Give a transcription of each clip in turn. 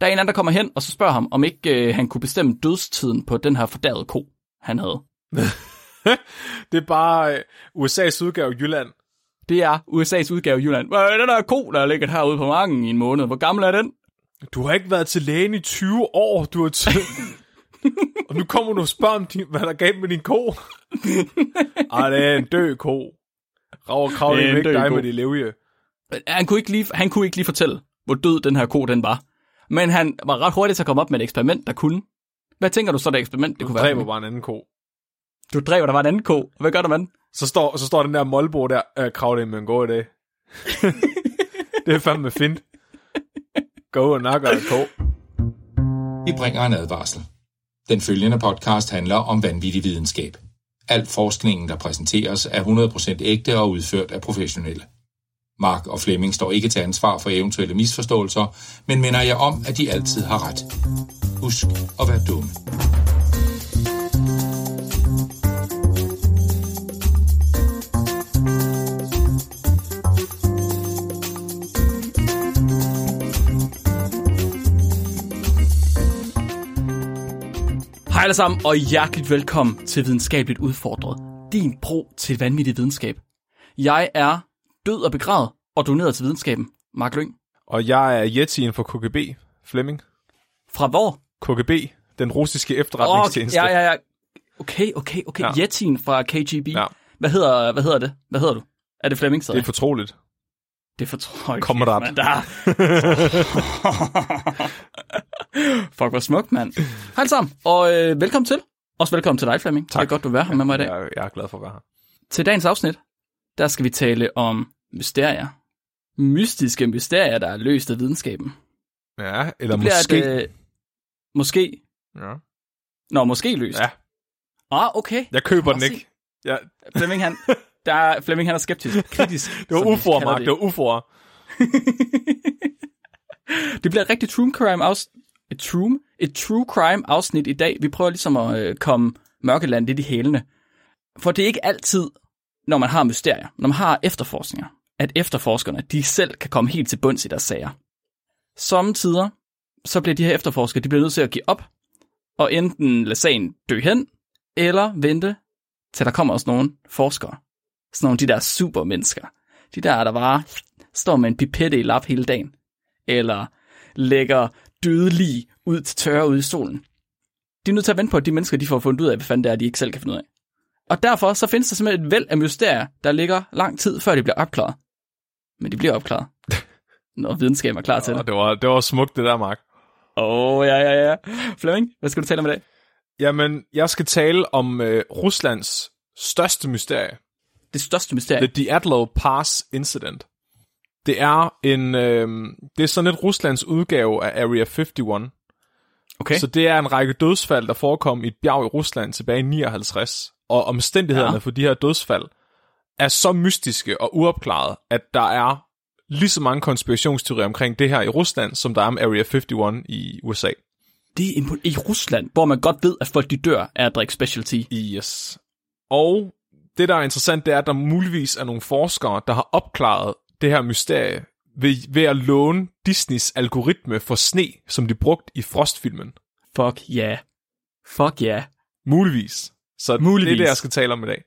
Der er en anden, der kommer hen, og så spørger ham, om ikke øh, han kunne bestemme dødstiden på den her fordærede ko, han havde. Det er bare øh, USA's udgave af Jylland. Det er USA's udgave af Jylland. Hvad er den der ko, der har ligget herude på marken i en måned? Hvor gammel er den? Du har ikke været til lægen i 20 år. Du har t- og nu kommer du og spørger om, din, hvad der gav med din ko. Ej, det er en død ko. Rav og krav, Det det en ikke død dig ko. med de levje. Han kunne, ikke lige, han kunne ikke lige fortælle, hvor død den her ko den var. Men han var ret hurtigt til at komme op med et eksperiment, der kunne. Hvad tænker du så, det eksperiment det Du kunne være? dræber bare en anden ko. Du dræber, der var en anden ko. Hvad gør du, mand? Så står, så står den der målbo der, øh, krav det med en god idé. det er fandme fint. Gå og nakker en ko. Vi bringer en advarsel. Den følgende podcast handler om vanvittig videnskab. Al forskningen, der præsenteres, er 100% ægte og udført af professionelle. Mark og Flemming står ikke til ansvar for eventuelle misforståelser, men minder jeg om, at de altid har ret. Husk at være dumme. Hej alle sammen, og hjerteligt velkommen til Videnskabeligt Udfordret. Din bro til vanvittig videnskab. Jeg er død og begravet og doneret til videnskaben. Mark Lyng. Og jeg er Yetien for KGB, Flemming. Fra hvor? KGB, den russiske Åh, efterretningstjeneste. ja, ja, ja. Okay, okay, okay. Ja. Yetin fra KGB. Ja. Hvad, hedder, hvad hedder det? Hvad hedder du? Er det Flemming? Det er fortroligt. Det fortrøj. Kammerat. mand. Der. Fuck, hvor smukt, mand. Hej sammen, og øh, velkommen til. Også velkommen til dig, Flemming. Tak. Det er godt, du er her med mig i dag. Jeg, jeg er glad for at være her. Til dagens afsnit, der skal vi tale om mysterier. Mystiske mysterier, der er løst af videnskaben. Ja, eller Det bliver måske. Et, øh, måske. Ja. Nå, måske løst. ja, Ah, okay. jeg køber den ikke. Ja, Flemming, han, der er, Flemming, han er skeptisk. Kritisk. det var ufor, Mark. Det var ufor. det bliver et rigtigt true crime afsnit. Et true, et true crime afsnit i dag. Vi prøver ligesom at øh, komme mørkeland lidt i hælene. For det er ikke altid, når man har mysterier, når man har efterforskninger, at efterforskerne de selv kan komme helt til bunds i deres sager. Samtidig så bliver de her efterforskere, de bliver nødt til at give op, og enten lade sagen dø hen, eller vente, til der kommer også nogle forskere. Sådan nogle de der supermennesker. De der, der bare står med en pipette i lap hele dagen. Eller lægger dødelige ud til tørre ude i solen. De er nødt til at vente på, at de mennesker de får fundet ud af, hvad fanden det er, de ikke selv kan finde ud af. Og derfor så findes der simpelthen et væld af mysterier, der ligger lang tid, før de bliver opklaret. Men de bliver opklaret, når videnskaben er klar til det. det var, det var smukt, det der, Mark. Åh, oh, ja, ja, ja. Flemming, hvad skal du tale om i dag? Jamen, jeg skal tale om øh, Ruslands største mysterie. Det største mysterie. The Diatlo Pass Incident. Det er en, øh, det er sådan et Ruslands udgave af Area 51. Okay. Så det er en række dødsfald, der forekom i et bjerg i Rusland tilbage i 59. Og omstændighederne Ja. for de her dødsfald er så mystiske og uopklarede, at der er lige så mange konspirationsteorier omkring det her i Rusland, som der er om Area 51 i USA. Det er i Rusland, hvor man godt ved, at folk de dør af at drikke specialty. Yes. Og det, der er interessant, det er, at der muligvis er nogle forskere, der har opklaret det her mysterie ved, ved at låne Disneys algoritme for sne, som de brugte i Frostfilmen. Fuck ja. Yeah. Fuck ja. Yeah. Muligvis. Så Muligvis. det er det, jeg skal tale om i dag.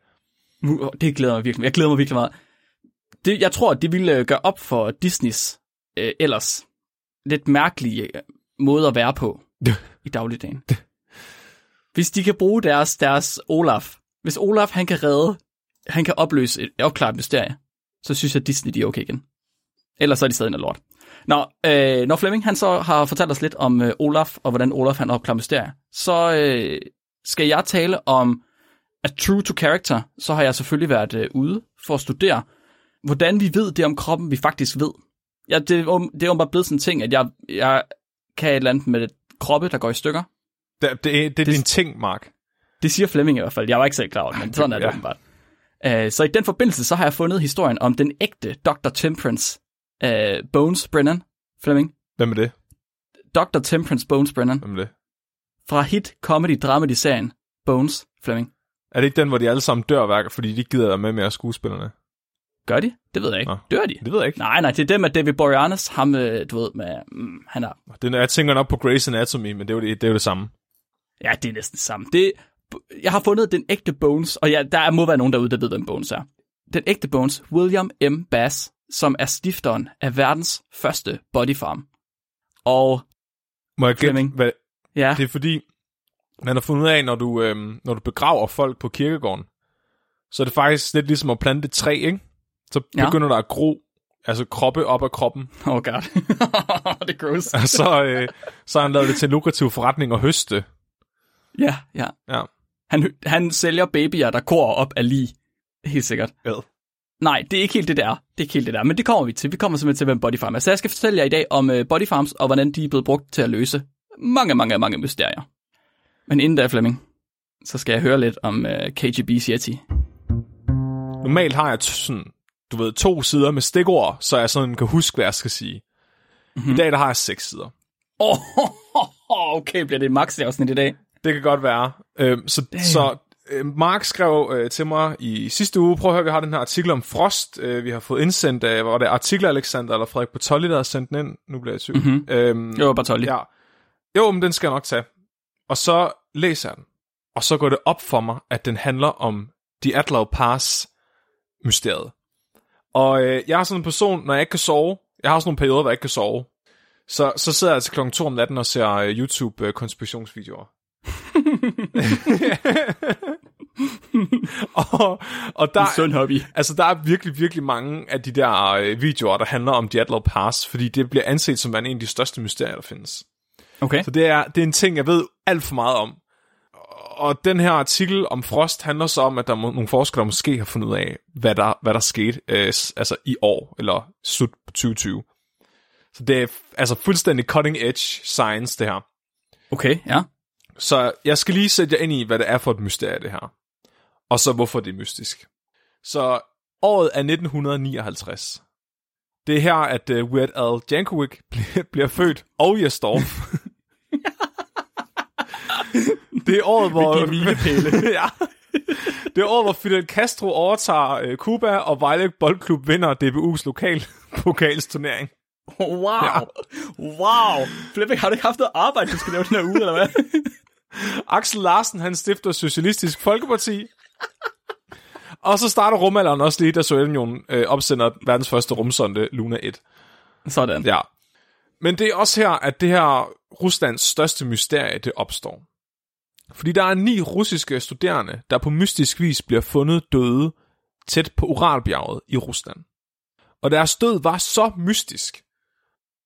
Det glæder mig virkelig. Jeg glæder mig virkelig meget. Det, jeg tror, at det ville øh, gøre op for Disneys øh, ellers lidt mærkelige øh, måde at være på i dagligdagen. Hvis de kan bruge deres, deres Olaf, hvis Olaf han kan redde, han kan opløse et opklaret mysterie, så synes jeg, at Disney de er okay igen. Ellers så er de stadig noget lort. Nå, øh, når Flemming han så har fortalt os lidt om øh, Olaf, og hvordan Olaf han opklarer mysterier, så øh, skal jeg tale om at true to character, så har jeg selvfølgelig været øh, ude for at studere, hvordan vi ved det om kroppen, vi faktisk ved. Ja, det, er det er jo bare blevet sådan en ting, at jeg, jeg kan et eller andet med kroppe, der går i stykker. Det, det, det er Det- din ting, Mark. Det siger Flemming i hvert fald. Jeg var ikke selv klar over det, men sådan er det Ja. åbenbart. Uh, så i den forbindelse, så har jeg fundet historien om den ægte Dr. Temperance uh, Bones Brennan. Flemming. Hvem er det? Dr. Temperance Bones Brennan. Hvem er det? Fra hit comedy dramedy-serien Bones Flemming. Er det ikke den, hvor de alle sammen dør, hver, fordi de ikke gider være med med skuespillerne? Gør de? Det ved jeg ikke. Nå. Dør de? Det ved jeg ikke. Nej, nej, det er dem med David Boreanaz, ham, øh, du ved, med, mm, han er, Den, jeg tænker nok på Grey's Anatomy, men det er jo det, det, er jo det samme. ja, det er næsten det samme. Det, jeg har fundet den ægte Bones, og ja, der må være nogen derude, der ved, hvem Bones er. Den ægte Bones, William M. Bass, som er stifteren af verdens første body farm. Og Må jeg gætte, hvad, ja, det er fordi, man har fundet ud af, når du, øhm, når du begraver folk på kirkegården, så er det faktisk lidt ligesom at plante et træ, ikke? Så Ja. begynder der at gro, altså kroppe op af kroppen, oh god, det er gross. og så, øh, så har han lavet det til en lukrativ forretning at høste. Ja, ja. Ja. Han, han sælger babyer, der går op af lige. Helt sikkert. Ja. Nej, det er ikke helt det der. Det er ikke helt det der, men det kommer vi til. Vi kommer simpelthen til, hvem Body Farm er. Så jeg skal fortælle jer i dag om uh, Body Farms, og hvordan de er blevet brugt til at løse mange, mange, mange mysterier. Men inden da, Flemming, så skal jeg høre lidt om uh, KGB's Yeti. Normalt har jeg sådan, du ved, to sider med stikord, så jeg sådan kan huske, hvad jeg skal sige. Mm-hmm. I dag der har jeg seks sider. Oh, okay, bliver det et max afsnit i dag? Det kan godt være. Øhm, så, så øh, Mark skrev øh, til mig i sidste uge, prøv at høre, vi har den her artikel om Frost, øh, vi har fået indsendt af, var det artikler Alexander eller Frederik Bartolli, der har sendt den ind? Nu bliver jeg i tvivl. Mhm. Øhm, Jo, Bartolli. Ja. Jo, men den skal jeg nok tage. Og så læser jeg den. Og så går det op for mig, at den handler om The Atlaw Pass mysteriet. Og øh, jeg er sådan en person, når jeg ikke kan sove, jeg har sådan nogle perioder, hvor jeg ikke kan sove, så, så sidder jeg til klokken 2 om natten og ser øh, YouTube øh, og, og der, Sund hobby. Altså, der er virkelig, virkelig mange af de der øh, videoer, der handler om The Atlaw Pass, fordi det bliver anset som en af de største mysterier, der findes. Okay. Så det er, det er en ting, jeg ved alt for meget om. Og den her artikel om Frost handler så om, at der er nogle forskere, der måske har fundet ud af, hvad der, hvad der skete øh, altså i år, eller slut på 2020. Så det er altså fuldstændig cutting edge science, det her. Okay, ja. Så jeg skal lige sætte jer ind i, hvad det er for et mysterie, det her. Og så hvorfor det er mystisk. Så året er 1959. Det er her, at uh, Weird Al Jankovic bliver, bliver født, og Jesdorf. det er året, hvor... Milepæle. ja. Det er året, hvor Fidel Castro overtager uh, Cuba, og Vejle Boldklub vinder DBU's lokal pokalsturnering. Wow. Ja. Wow. Flemming, har du ikke haft noget arbejde, du skal lave den her uge, eller hvad? Axel Larsen, han stifter Socialistisk Folkeparti. og så starter rumalderen også lige, da Sovjetunionen øh, opsender verdens første rumsonde, Luna 1. Sådan. Ja. Men det er også her, at det her Ruslands største mysterie, det opstår. Fordi der er ni russiske studerende, der på mystisk vis bliver fundet døde tæt på Uralbjerget i Rusland. Og deres død var så mystisk.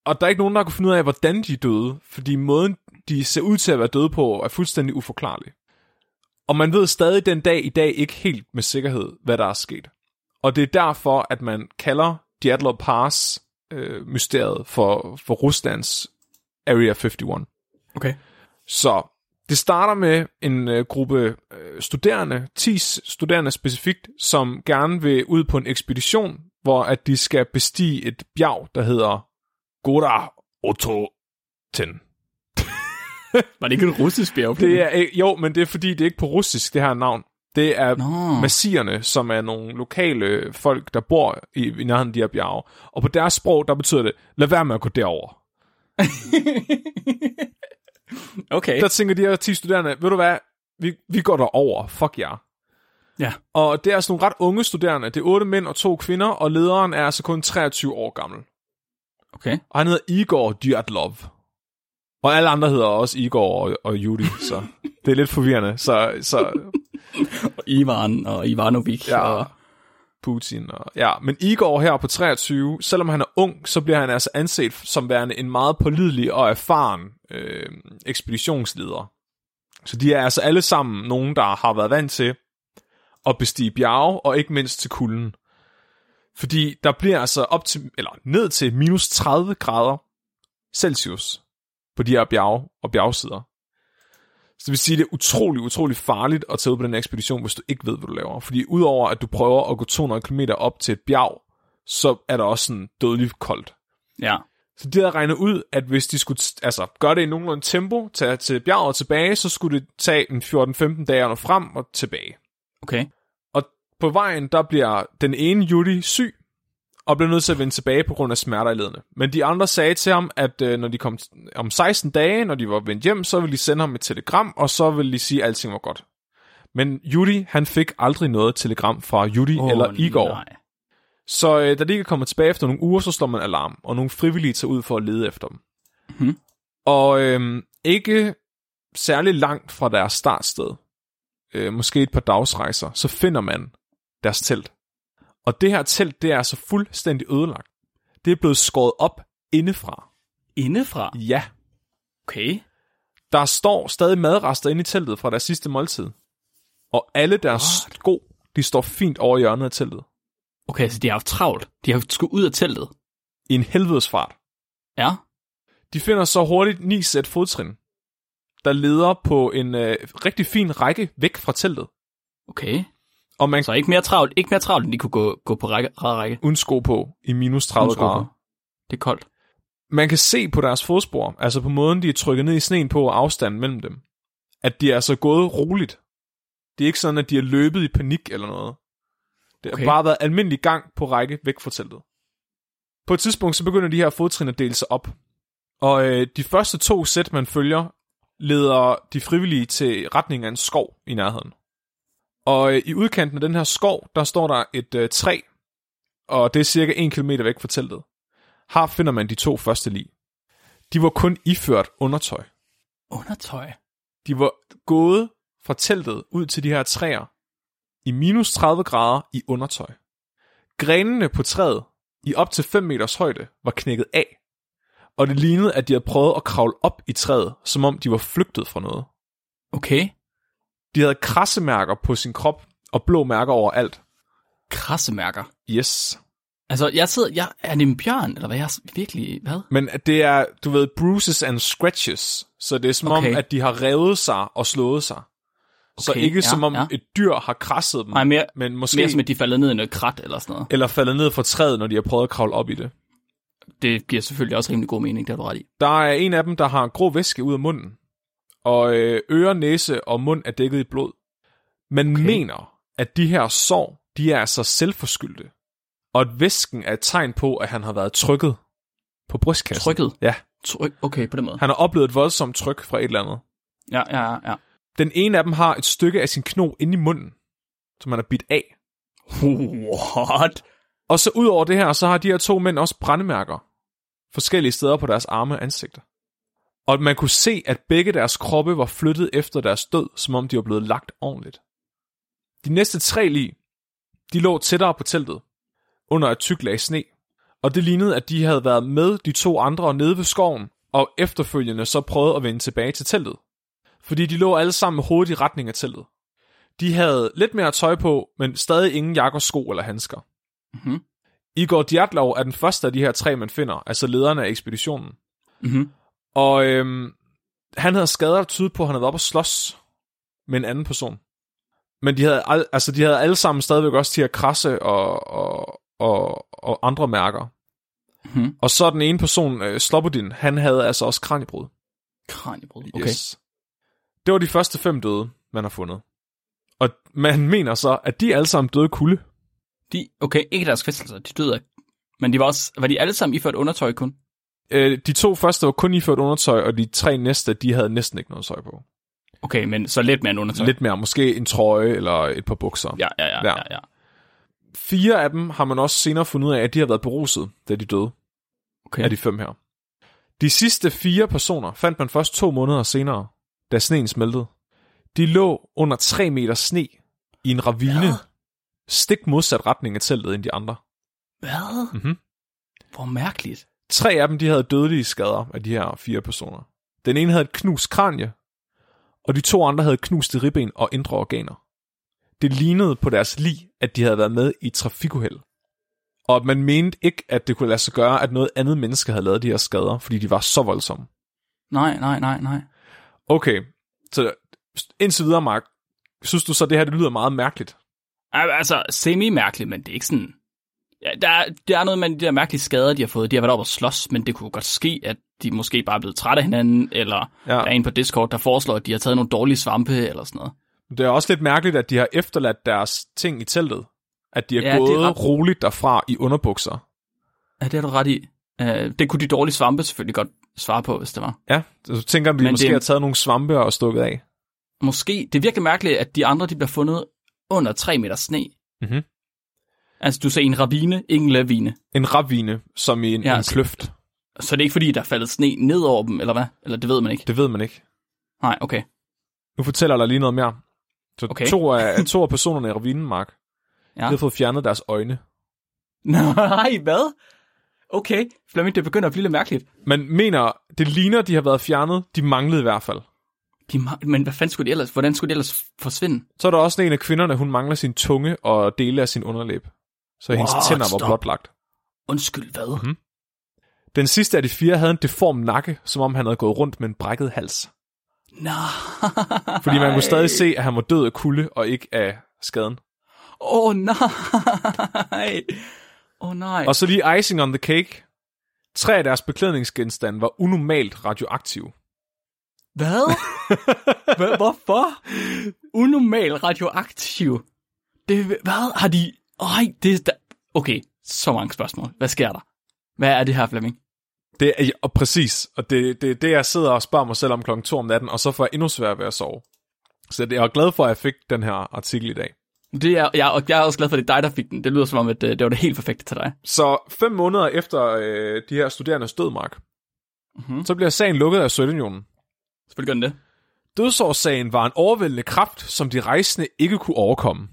Og der er ikke nogen, der kunne finde ud af, hvordan de døde, fordi måden, de ser ud til at være døde på, er fuldstændig uforklarlig. Og man ved stadig den dag i dag ikke helt med sikkerhed, hvad der er sket. Og det er derfor, at man kalder Dyatlov Pass øh, mysteriet for, for Ruslands Area 51. Okay. Så det starter med en øh, gruppe øh, studerende, 10 studerende specifikt, som gerne vil ud på en ekspedition, hvor at de skal bestige et bjerg, der hedder Gora Ototen. Var det ikke en russisk bjerg? Det er, øh, jo, men det er fordi, det er ikke på russisk, det her navn. Det er Nå. massierne, som er nogle lokale folk, der bor i, i nærheden af de her bjerge. Og på deres sprog, der betyder det, lad være med at gå derover. okay. Der tænker de her 10 studerende, ved du hvad, vi, vi går derover, fuck jer. Ja. Og det er altså nogle ret unge studerende. Det er otte mænd og to kvinder, og lederen er altså kun 23 år gammel. Okay. Og han hedder Igor Dyatlov. Og alle andre hedder også Igor og, og Judy, så det er lidt forvirrende. Så, så Og Ivan og Ivanovic. Ja. Og... Putin. Og, ja, men Igor her på 23, selvom han er ung, så bliver han altså anset som værende en meget pålidelig og erfaren øh, ekspeditionsleder. Så de er altså alle sammen nogen, der har været vant til at bestige bjerge, og ikke mindst til kulden. Fordi der bliver altså op til, eller ned til minus 30 grader Celsius på de her bjerge og bjergsider. Så det vil sige, at det er utrolig, utrolig farligt at tage ud på den ekspedition, hvis du ikke ved, hvad du laver. Fordi udover at du prøver at gå 200 km op til et bjerg, så er der også sådan dødeligt koldt. Ja. Så de havde regnet ud, at hvis de skulle altså, gøre det i nogenlunde tempo, tage til bjerget og tilbage, så skulle det tage en 14-15 dage nå frem og tilbage. Okay. Og på vejen, der bliver den ene Judy syg, og bliver nødt til at vende tilbage på grund af smerter i ledene. Men de andre sagde til ham, at øh, når de kom om 16 dage, når de var vendt hjem, så ville de sende ham et telegram, og så ville de sige, at alting var godt. Men Judy, han fik aldrig noget telegram fra Judy oh, eller Igor. Nej. Så øh, da de ikke er kommet tilbage efter nogle uger, så slår man alarm, og nogle frivillige tager ud for at lede efter dem. Mhm. Og øh, ikke særlig langt fra deres startsted, øh, måske et par dagsrejser, så finder man deres telt. Og det her telt, det er altså fuldstændig ødelagt. Det er blevet skåret op indefra. Indefra? Ja, Okay. der står stadig madrester inde i teltet fra deres sidste måltid. Og alle deres What? sko, de står fint over hjørnet af teltet. Okay, så de har haft travlt. De har skulle ud af teltet. I en helvedes fart. Ja. De finder så hurtigt ni sæt fodtrin, der leder på en øh, rigtig fin række væk fra teltet. Okay. Og man Så ikke mere travlt, ikke mere travlt, end de kunne gå, gå på række, række. uden sko på i minus 30 Uden sko på. grader. Det er koldt. Man kan se på deres fodspor, altså på måden, de er trykket ned i sneen på og afstanden mellem dem, at de er altså gået roligt. Det er ikke sådan, at de er løbet i panik eller noget. Det har Okay. bare været almindelig gang på række væk fra teltet. På et tidspunkt, så begynder de her fodtrin at dele sig op. Og øh, de første to sæt, man følger, leder de frivillige til retning af en skov i nærheden. Og øh, i udkanten af den her skov, der står der et øh, træ, og det er cirka 1 km væk fra teltet. Her finder man de to første lig. De var kun iført undertøj. Undertøj. De var gået fra teltet ud til de her træer i minus 30 grader i undertøj. Grenene på træet i op til 5 meters højde var knækket af, og det lignede, at de havde prøvet at kravle op i træet, som om de var flygtet fra noget. Okay. De havde krassemærker på sin krop og blå mærker overalt. Krassemærker. Yes. Altså, jeg sidder... Jeg, er det en bjørn, eller hvad? Jeg er virkelig... Hvad? Men det er, du ved, bruises and scratches. Så det er som Okay. om, at de har revet sig og slået sig. Så Okay, ikke ja, som om ja. et dyr har krasset dem, Nej, mere, men måske mere som, at de falder ned i noget krat eller sådan noget. eller faldet ned fra træet, når de har prøvet at kravle op i det. Det giver selvfølgelig også rimelig god mening, det har du ret i. Der er en af dem, der har grå væske ud af munden, og øh, øre, næse og mund er dækket i blod. Man. Okay. mener, at de her sår, de er altså selvforskyldte, og at væsken er et tegn på, at han har været trykket på brystkassen. Trykket? Ja, Tryk. Okay, på den måde. han har oplevet et voldsomt tryk fra et eller andet. Ja, ja, ja. Den ene af dem har et stykke af sin kno inde i munden, som han har bidt af. What? Og så ud over det her, så har de her to mænd også brændemærker forskellige steder på deres arme og ansigter. Og man kunne se, at begge deres kroppe var flyttet efter deres død, som om de var blevet lagt ordentligt. De næste tre lig, de lå tættere på teltet, under et tyk lag sne, og det lignede, at de havde været med de to andre nede ved skoven, og efterfølgende så prøvede at vende tilbage til teltet. Fordi de lå alle sammen med hovedet i retning af teltet. De havde lidt mere tøj på, men stadig ingen jakker, sko eller handsker. Mhm. Igor Djatlov er den første af de her tre, man finder, altså lederen af ekspeditionen. Mhm. Og øhm, han havde skader, der tydet på, at han havde været oppe og slås med en anden person. Men de havde, al- altså, de havde alle sammen stadigvæk også til at krasse og, og, og, og andre mærker. Mhm. Og så den ene person, øh, Slobodin, han havde altså også kranjebrud. Kraniebrud. Okay. Yes. Det var de første fem døde, man har fundet. Og man mener så, at de alle sammen døde kulde. De, okay, ikke deres kvæstelser, de døde af. Men de var også, var de alle sammen iført undertøj kun? Øh, de to første var kun iført undertøj, og de tre næste, de havde næsten ikke noget tøj på. Okay, men så lidt mere end undertøj. Lidt mere, måske en trøje eller et par bukser. Ja, ja, ja, Ja. ja, ja. Fire af dem har man også senere fundet ud af, at de har været beruset, da de døde, Okay. af de fem her. De sidste fire personer fandt man først to måneder senere, da sneen smeltede. De lå under 3 meter sne i en ravine, Hvad? stik modsat retning af teltet end de andre. Hvad? Mhm. Hvor mærkeligt. Tre af dem de havde dødelige skader af de her fire personer. Den ene havde et knust kranie, og de to andre havde knuste ribben og indre organer. Det lignede på deres lig, at de havde været med i et trafikuheld. Og man mente ikke, at det kunne lade sig gøre, at noget andet menneske havde lavet de her skader, fordi de var så voldsomme. Nej, nej, nej, nej. Okay, så indtil videre, Mark, synes du så, det her det lyder meget mærkeligt? Al- Altså, semi-mærkeligt, men det er ikke sådan... Ja, der, er, der er noget med de der mærkelige skader, de har fået. De har været oppe og slås, men det kunne godt ske, at de måske bare er blevet trætte af hinanden, eller Ja. der er en på Discord, der foreslår, at de har taget nogle dårlige svampe, eller sådan noget. Det er også lidt mærkeligt, at de har efterladt deres ting i teltet. At de er Ja, det er gået ret- roligt derfra i underbukser. Ja, det har du ret i. Uh, det kunne de dårlige svampe selvfølgelig godt svare på, hvis det var. Ja, så tænker de Men måske det- har taget nogle svampe og stukket af. Måske. Det er virkelig mærkeligt, at de andre de bliver fundet under 3 meter sne. Mhm. Altså, du sagde en ravine, ikke en lavine. En ravine, som i en, Ja, en altså- kløft. Så det er ikke fordi, der er faldet sne ned over dem, eller hvad? Eller det ved man ikke. Det ved man ikke. Nej, okay. Nu fortæller jeg dig lige noget mere. Så okay. to, af, to af personerne i ravinen, Mark, Ja. de har fået fjernet deres øjne. Nej, hvad? Okay, Flemming, det begynder at blive lidt mærkeligt. Man mener, det ligner, de har været fjernet. De manglede i hvert fald. De, ma- men hvad fanden skulle de ellers, hvordan skulle de ellers forsvinde? Så er der også en af kvinderne, hun mangler sin tunge og dele af sin underlæb. Så hendes What? tænder var Stop. blotlagt. Undskyld, hvad? Mhm. Den sidste af de fire havde en deform nakke, som om han havde gået rundt med en brækket hals. Nej. Fordi man kunne stadig se, at han var død af kulde og ikke af skaden. Åh, oh, nej. Åh, oh, nej. Og så lige icing on the cake. Tre af deres beklædningsgenstande var unormalt radioaktive. Hvad? Hvad? Hvorfor? Unormal radioaktiv. Det, hvad har de... Ej, det er... Da... Okay, så mange spørgsmål. Hvad sker der? Hvad er det her, Flemming? Det er og præcis, og det, det er det, jeg sidder og spørger mig selv om klokken 2 om natten, og så får jeg endnu sværere ved at sove. Så jeg er glad for, at jeg fik den her artikel i dag. Det er, jeg, og jeg er også glad for, at det er dig, der fik den. Det lyder som om, at øh, det var det helt perfekte til dig. Så fem måneder efter øh, de her studerendes død, Mark, Mhm. så bliver sagen lukket af Sovjetunionen. Selvfølgelig gør den det. Dødsårsagen var en overvældende kraft, som de rejsende ikke kunne overkomme.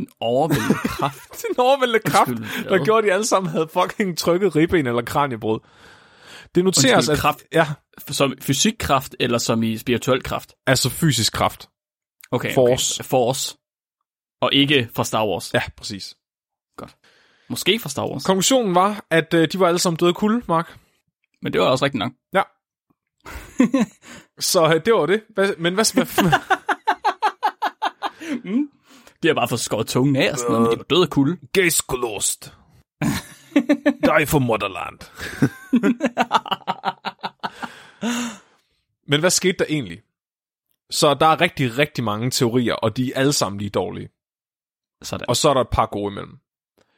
En overvældende kraft. en overvældende kraft, Undskyld, der gjorde, at de alle sammen havde fucking trykket ribben eller kraniebrud. Det noteres, Undskyld, at... kraft? Ja, Som fysikkraft eller som i spirituel kraft? altså fysisk kraft. Okay, Force. Okay. Force. Og ikke fra Star Wars. Ja, præcis. Måske fra Star Wars. Konklusionen var, at øh, de var alle sammen døde kulde, Mark. Men det var også rigtigt nok. Ja. Så øh, det var det. Hvad, men hvad, hvad, De har bare fået skåret tungen af og sådan noget, men de var døde af kulde. Gæskolost. Die for motherland. Men hvad skete der egentlig? Så der er rigtig, rigtig mange teorier, og de er alle sammen lige dårlige. Sådan. Og så er der et par gode imellem.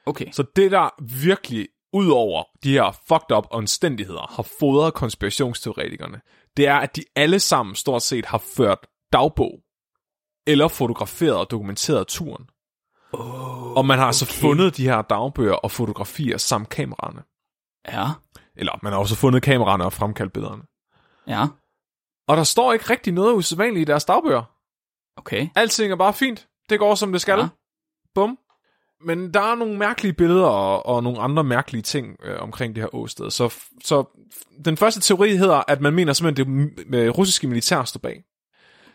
Okay. Så det, der virkelig, ud over de her fucked up omstændigheder, har fodret konspirationsteoretikerne, det er, at de alle sammen stort set har ført dagbog, eller fotograferet og dokumenteret turen. Oh, Og man har altså okay. fundet de her dagbøger og fotografier samt kameraerne. Ja, Eller man har også fundet kameraerne og fremkaldt billederne. ja. Og der står ikke rigtig noget usædvanligt i deres dagbøger. Okay. Alting er bare fint. Det går, som det skal. Ja. Bum. Men der er nogle mærkelige billeder og, og nogle andre mærkelige ting øh, omkring det her åsted. Så, så den første teori hedder, at man mener simpelthen, det m- med russiske militær står bag.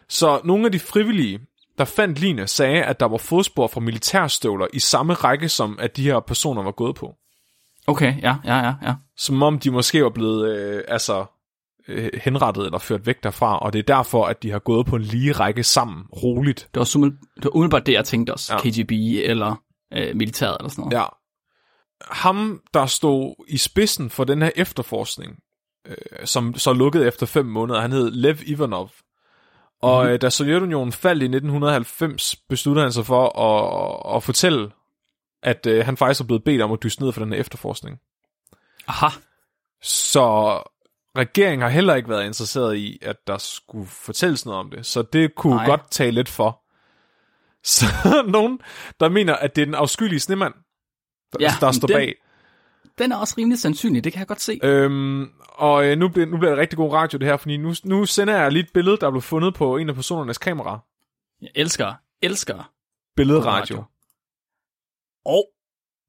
Så nogle af de frivillige, der fandt lignende, sagde, at der var fodspor fra militærstøvler i samme række, som at de her personer var gået på. Okay, ja, ja, ja, ja. Som om de måske var blevet øh, altså, øh, henrettet eller ført væk derfra, og det er derfor, at de har gået på en lige række sammen, roligt. Det var, sumel, det var umiddelbart det, jeg tænkte også. Ja. KGB eller øh, militæret eller sådan noget. Ja. Ham, der stod i spidsen for den her efterforskning, øh, som så lukkede efter fem måneder, han hed Lev Ivanov. Og mm. da Sovjetunionen faldt i 1990, besluttede han sig for at, at fortælle, at øh, han faktisk er blevet bedt om at dyste ned for den her efterforskning. Aha. Så regeringen har heller ikke været interesseret i, at der skulle fortælles noget om det. Så det kunne Nej. Godt tage lidt for. Så nogen, der mener, at det er den afskyelige snemand, der, ja, der står den- bag. Den er også rimelig sandsynlig, det kan jeg godt se. Øhm, og øh, nu, bliver, nu bliver det rigtig god radio det her, fordi nu, nu sender jeg lige et billede, der blev fundet på en af personernes kamera. Jeg elsker, elsker Billedradio. Og,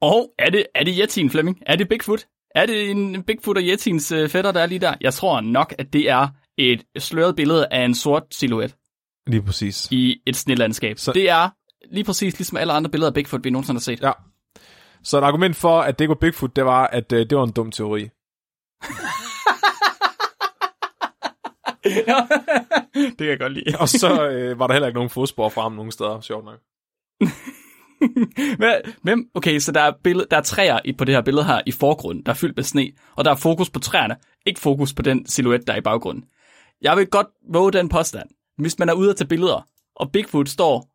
og er det, er det Yetin, Flemming? Er det Bigfoot? Er det en Bigfoot og Yetins øh, fætter, der er lige der? Jeg tror nok, at det er et sløret billede af en sort silhuet Lige præcis. i et snelandskab. Så... Det er lige præcis ligesom alle andre billeder af Bigfoot, vi nogensinde har set. Ja. Så et argument for, at det var Bigfoot, det var, at øh, det var en dum teori. det kan jeg godt lide. Og så øh, var der heller ikke nogen fodspor fra ham nogen steder, sjovt nok. Hvem? Okay, så der er, billede, der er træer i, på det her billede her i forgrunden, der er fyldt med sne, og der er fokus på træerne, ikke fokus på den silhuet, der er i baggrunden. Jeg vil godt våge den påstand. Hvis man er ude at tage billeder, og Bigfoot står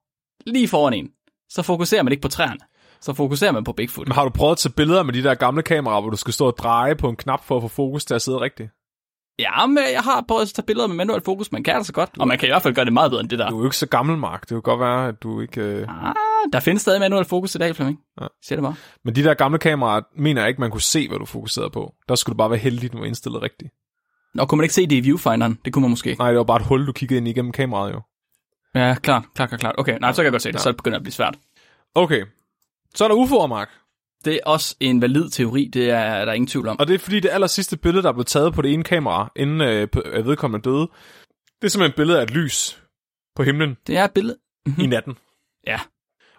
lige foran en, så fokuserer man ikke på træerne. Så fokuserer man på Bigfoot. Men har du prøvet at tage billeder med de der gamle kameraer, hvor du skal stå og dreje på en knap for at få fokus til at sidde rigtigt? Ja, men jeg har prøvet at tage billeder med manuel fokus. Man kan altså godt, og man kan i hvert fald gøre det meget bedre end det der. Du er jo ikke så gammel, Mark. Det kan godt være, at du ikke... Øh... Ah, der findes stadig manuel fokus i dag, Flemming. Ja. Siger det bare. Men de der gamle kameraer, mener jeg ikke, man kunne se, hvad du fokuserede på. Der skulle du bare være heldig, at du var indstillet rigtigt. Nå, kunne man ikke se det i viewfinderen? Det kunne man måske. Nej, det var bare et hul, du kiggede ind igennem kameraet jo. Ja, klart, klart, klart. Okay, nej, så kan jeg godt se det. Ja. Så begynder det at blive svært. Okay. Så er der UFO'er, Mark. Det er også en valid teori, det er, er der ingen tvivl om. Og det er fordi, det aller sidste billede, der blev taget på det ene kamera, inden øh, p- øh, vedkommende døde, det er simpelthen et billede af et lys på himlen Det er et billede. i natten. Ja.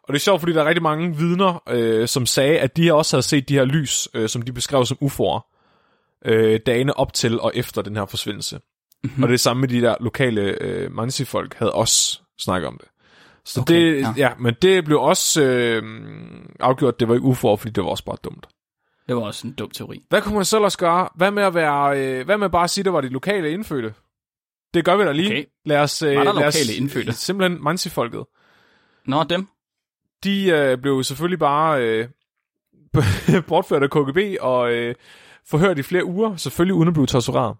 Og det er sjovt, fordi der er rigtig mange vidner, øh, som sagde, at de også havde set de her lys, øh, som de beskrev som UFO'er, øh, dagene op til og efter den her forsvindelse. Mhm. Mm-hmm. Og det samme med de der lokale øh, Mansi-folk havde også snakket om det. Så Okay, det, ja. ja. men det blev også øh, afgjort, det var ikke UFO'er, fordi det var også bare dumt. Det var også en dum teori. Hvad kunne man så ellers gøre? Hvad med at være, øh, hvad med bare at sige, at det var de lokale indfødte? Det gør vi da lige. Okay. Lad os, øh, Var der lad os, lokale indfødte? Simpelthen Mansi-folket. Nå, dem. De øh, blev selvfølgelig bare øh, bortført af KGB og øh, forhørt i flere uger, selvfølgelig uden at blive tortureret.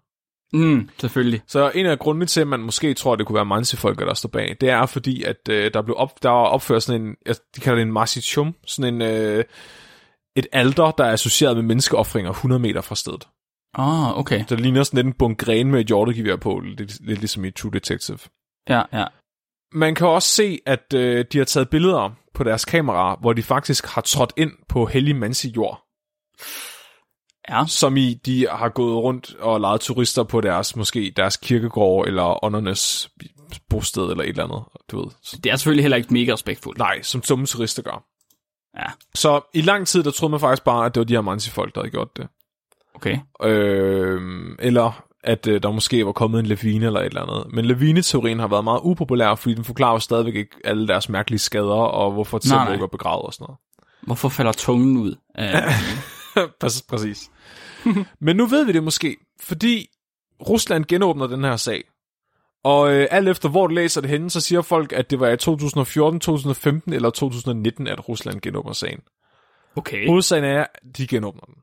Mm, selvfølgelig. Så en af grundene til, at man måske tror, at det kunne være Mansi-folket, der står bag, det er fordi, at øh, der blev op, der var opført sådan en, jeg- de kalder det en Masichum, sådan en, øh, et alter, der er associeret med menneskeoffringer 100 meter fra stedet. Ah, okay. Så det ligner sådan lidt en bunke grene med et hjortegevær på, lidt, lidt ligesom i True Detective. Ja, ja. Man kan også se, at øh, de har taget billeder på deres kamera, hvor de faktisk har trådt ind på hellig mansi jord. Ja. Som i, de har gået rundt og lejet turister på deres, måske deres kirkegård, eller åndernes bosted, eller et eller andet, du ved. Så, Det er selvfølgelig heller ikke mega respektfuldt. nej, som dumme turister gør. Ja, Så i lang tid, der troede man faktisk bare, at det var de her mansi-folk, der havde gjort det. okay. Øh, eller at øh, der måske var kommet en lavine eller et eller andet. Men lavineteorien har været meget upopulær, fordi den forklarer jo stadigvæk ikke alle deres mærkelige skader, og hvorfor ikke er begravet og sådan noget. Hvorfor falder tungen ud? af Præcis. præcis. Men nu ved vi det måske, fordi Rusland genåbner den her sag. Og øh, alt efter hvor du læser det henne, så siger folk, at det var i 2014, 2015 eller 2019, at Rusland genåbner sagen. okay. Hovedsagen er, at de genåbner den.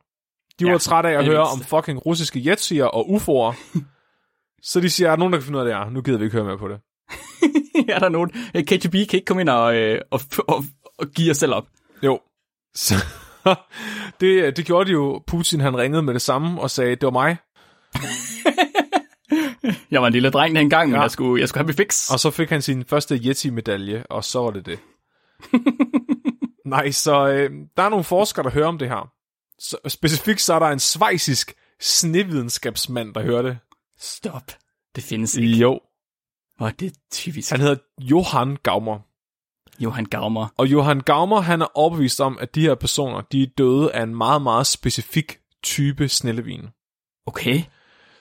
De Ja, var trætte af at er høre om fucking russiske jetsier og UFO'er. så de siger, at nogen, der kan finde ud af det her. Nu gider vi ikke høre mere på det. er der nogen? Eh, KGB kan ikke komme ind og, øh, og, og, og give os selv op. Jo. Så det, det gjorde de jo. Putin han ringede med det samme og sagde, det var mig. Jeg var en lille dreng dengang, men Ja. jeg, skulle, jeg skulle have mit fix. Og så fik han sin første Yeti-medalje, og så var det det. Nej, så øh, der er nogle forskere, der hører om det her. Så, specifikt så er der en svejsisk snevidenskabsmand, der hører det. Stop. Det findes ikke. Jo. Hvor det typisk. Han hedder Johan Gaumer. Johan Gaumer. Og Johan Gaumer, han er overbevist om, at de her personer, de er døde af en meget, meget specifik type snellevin. Okay.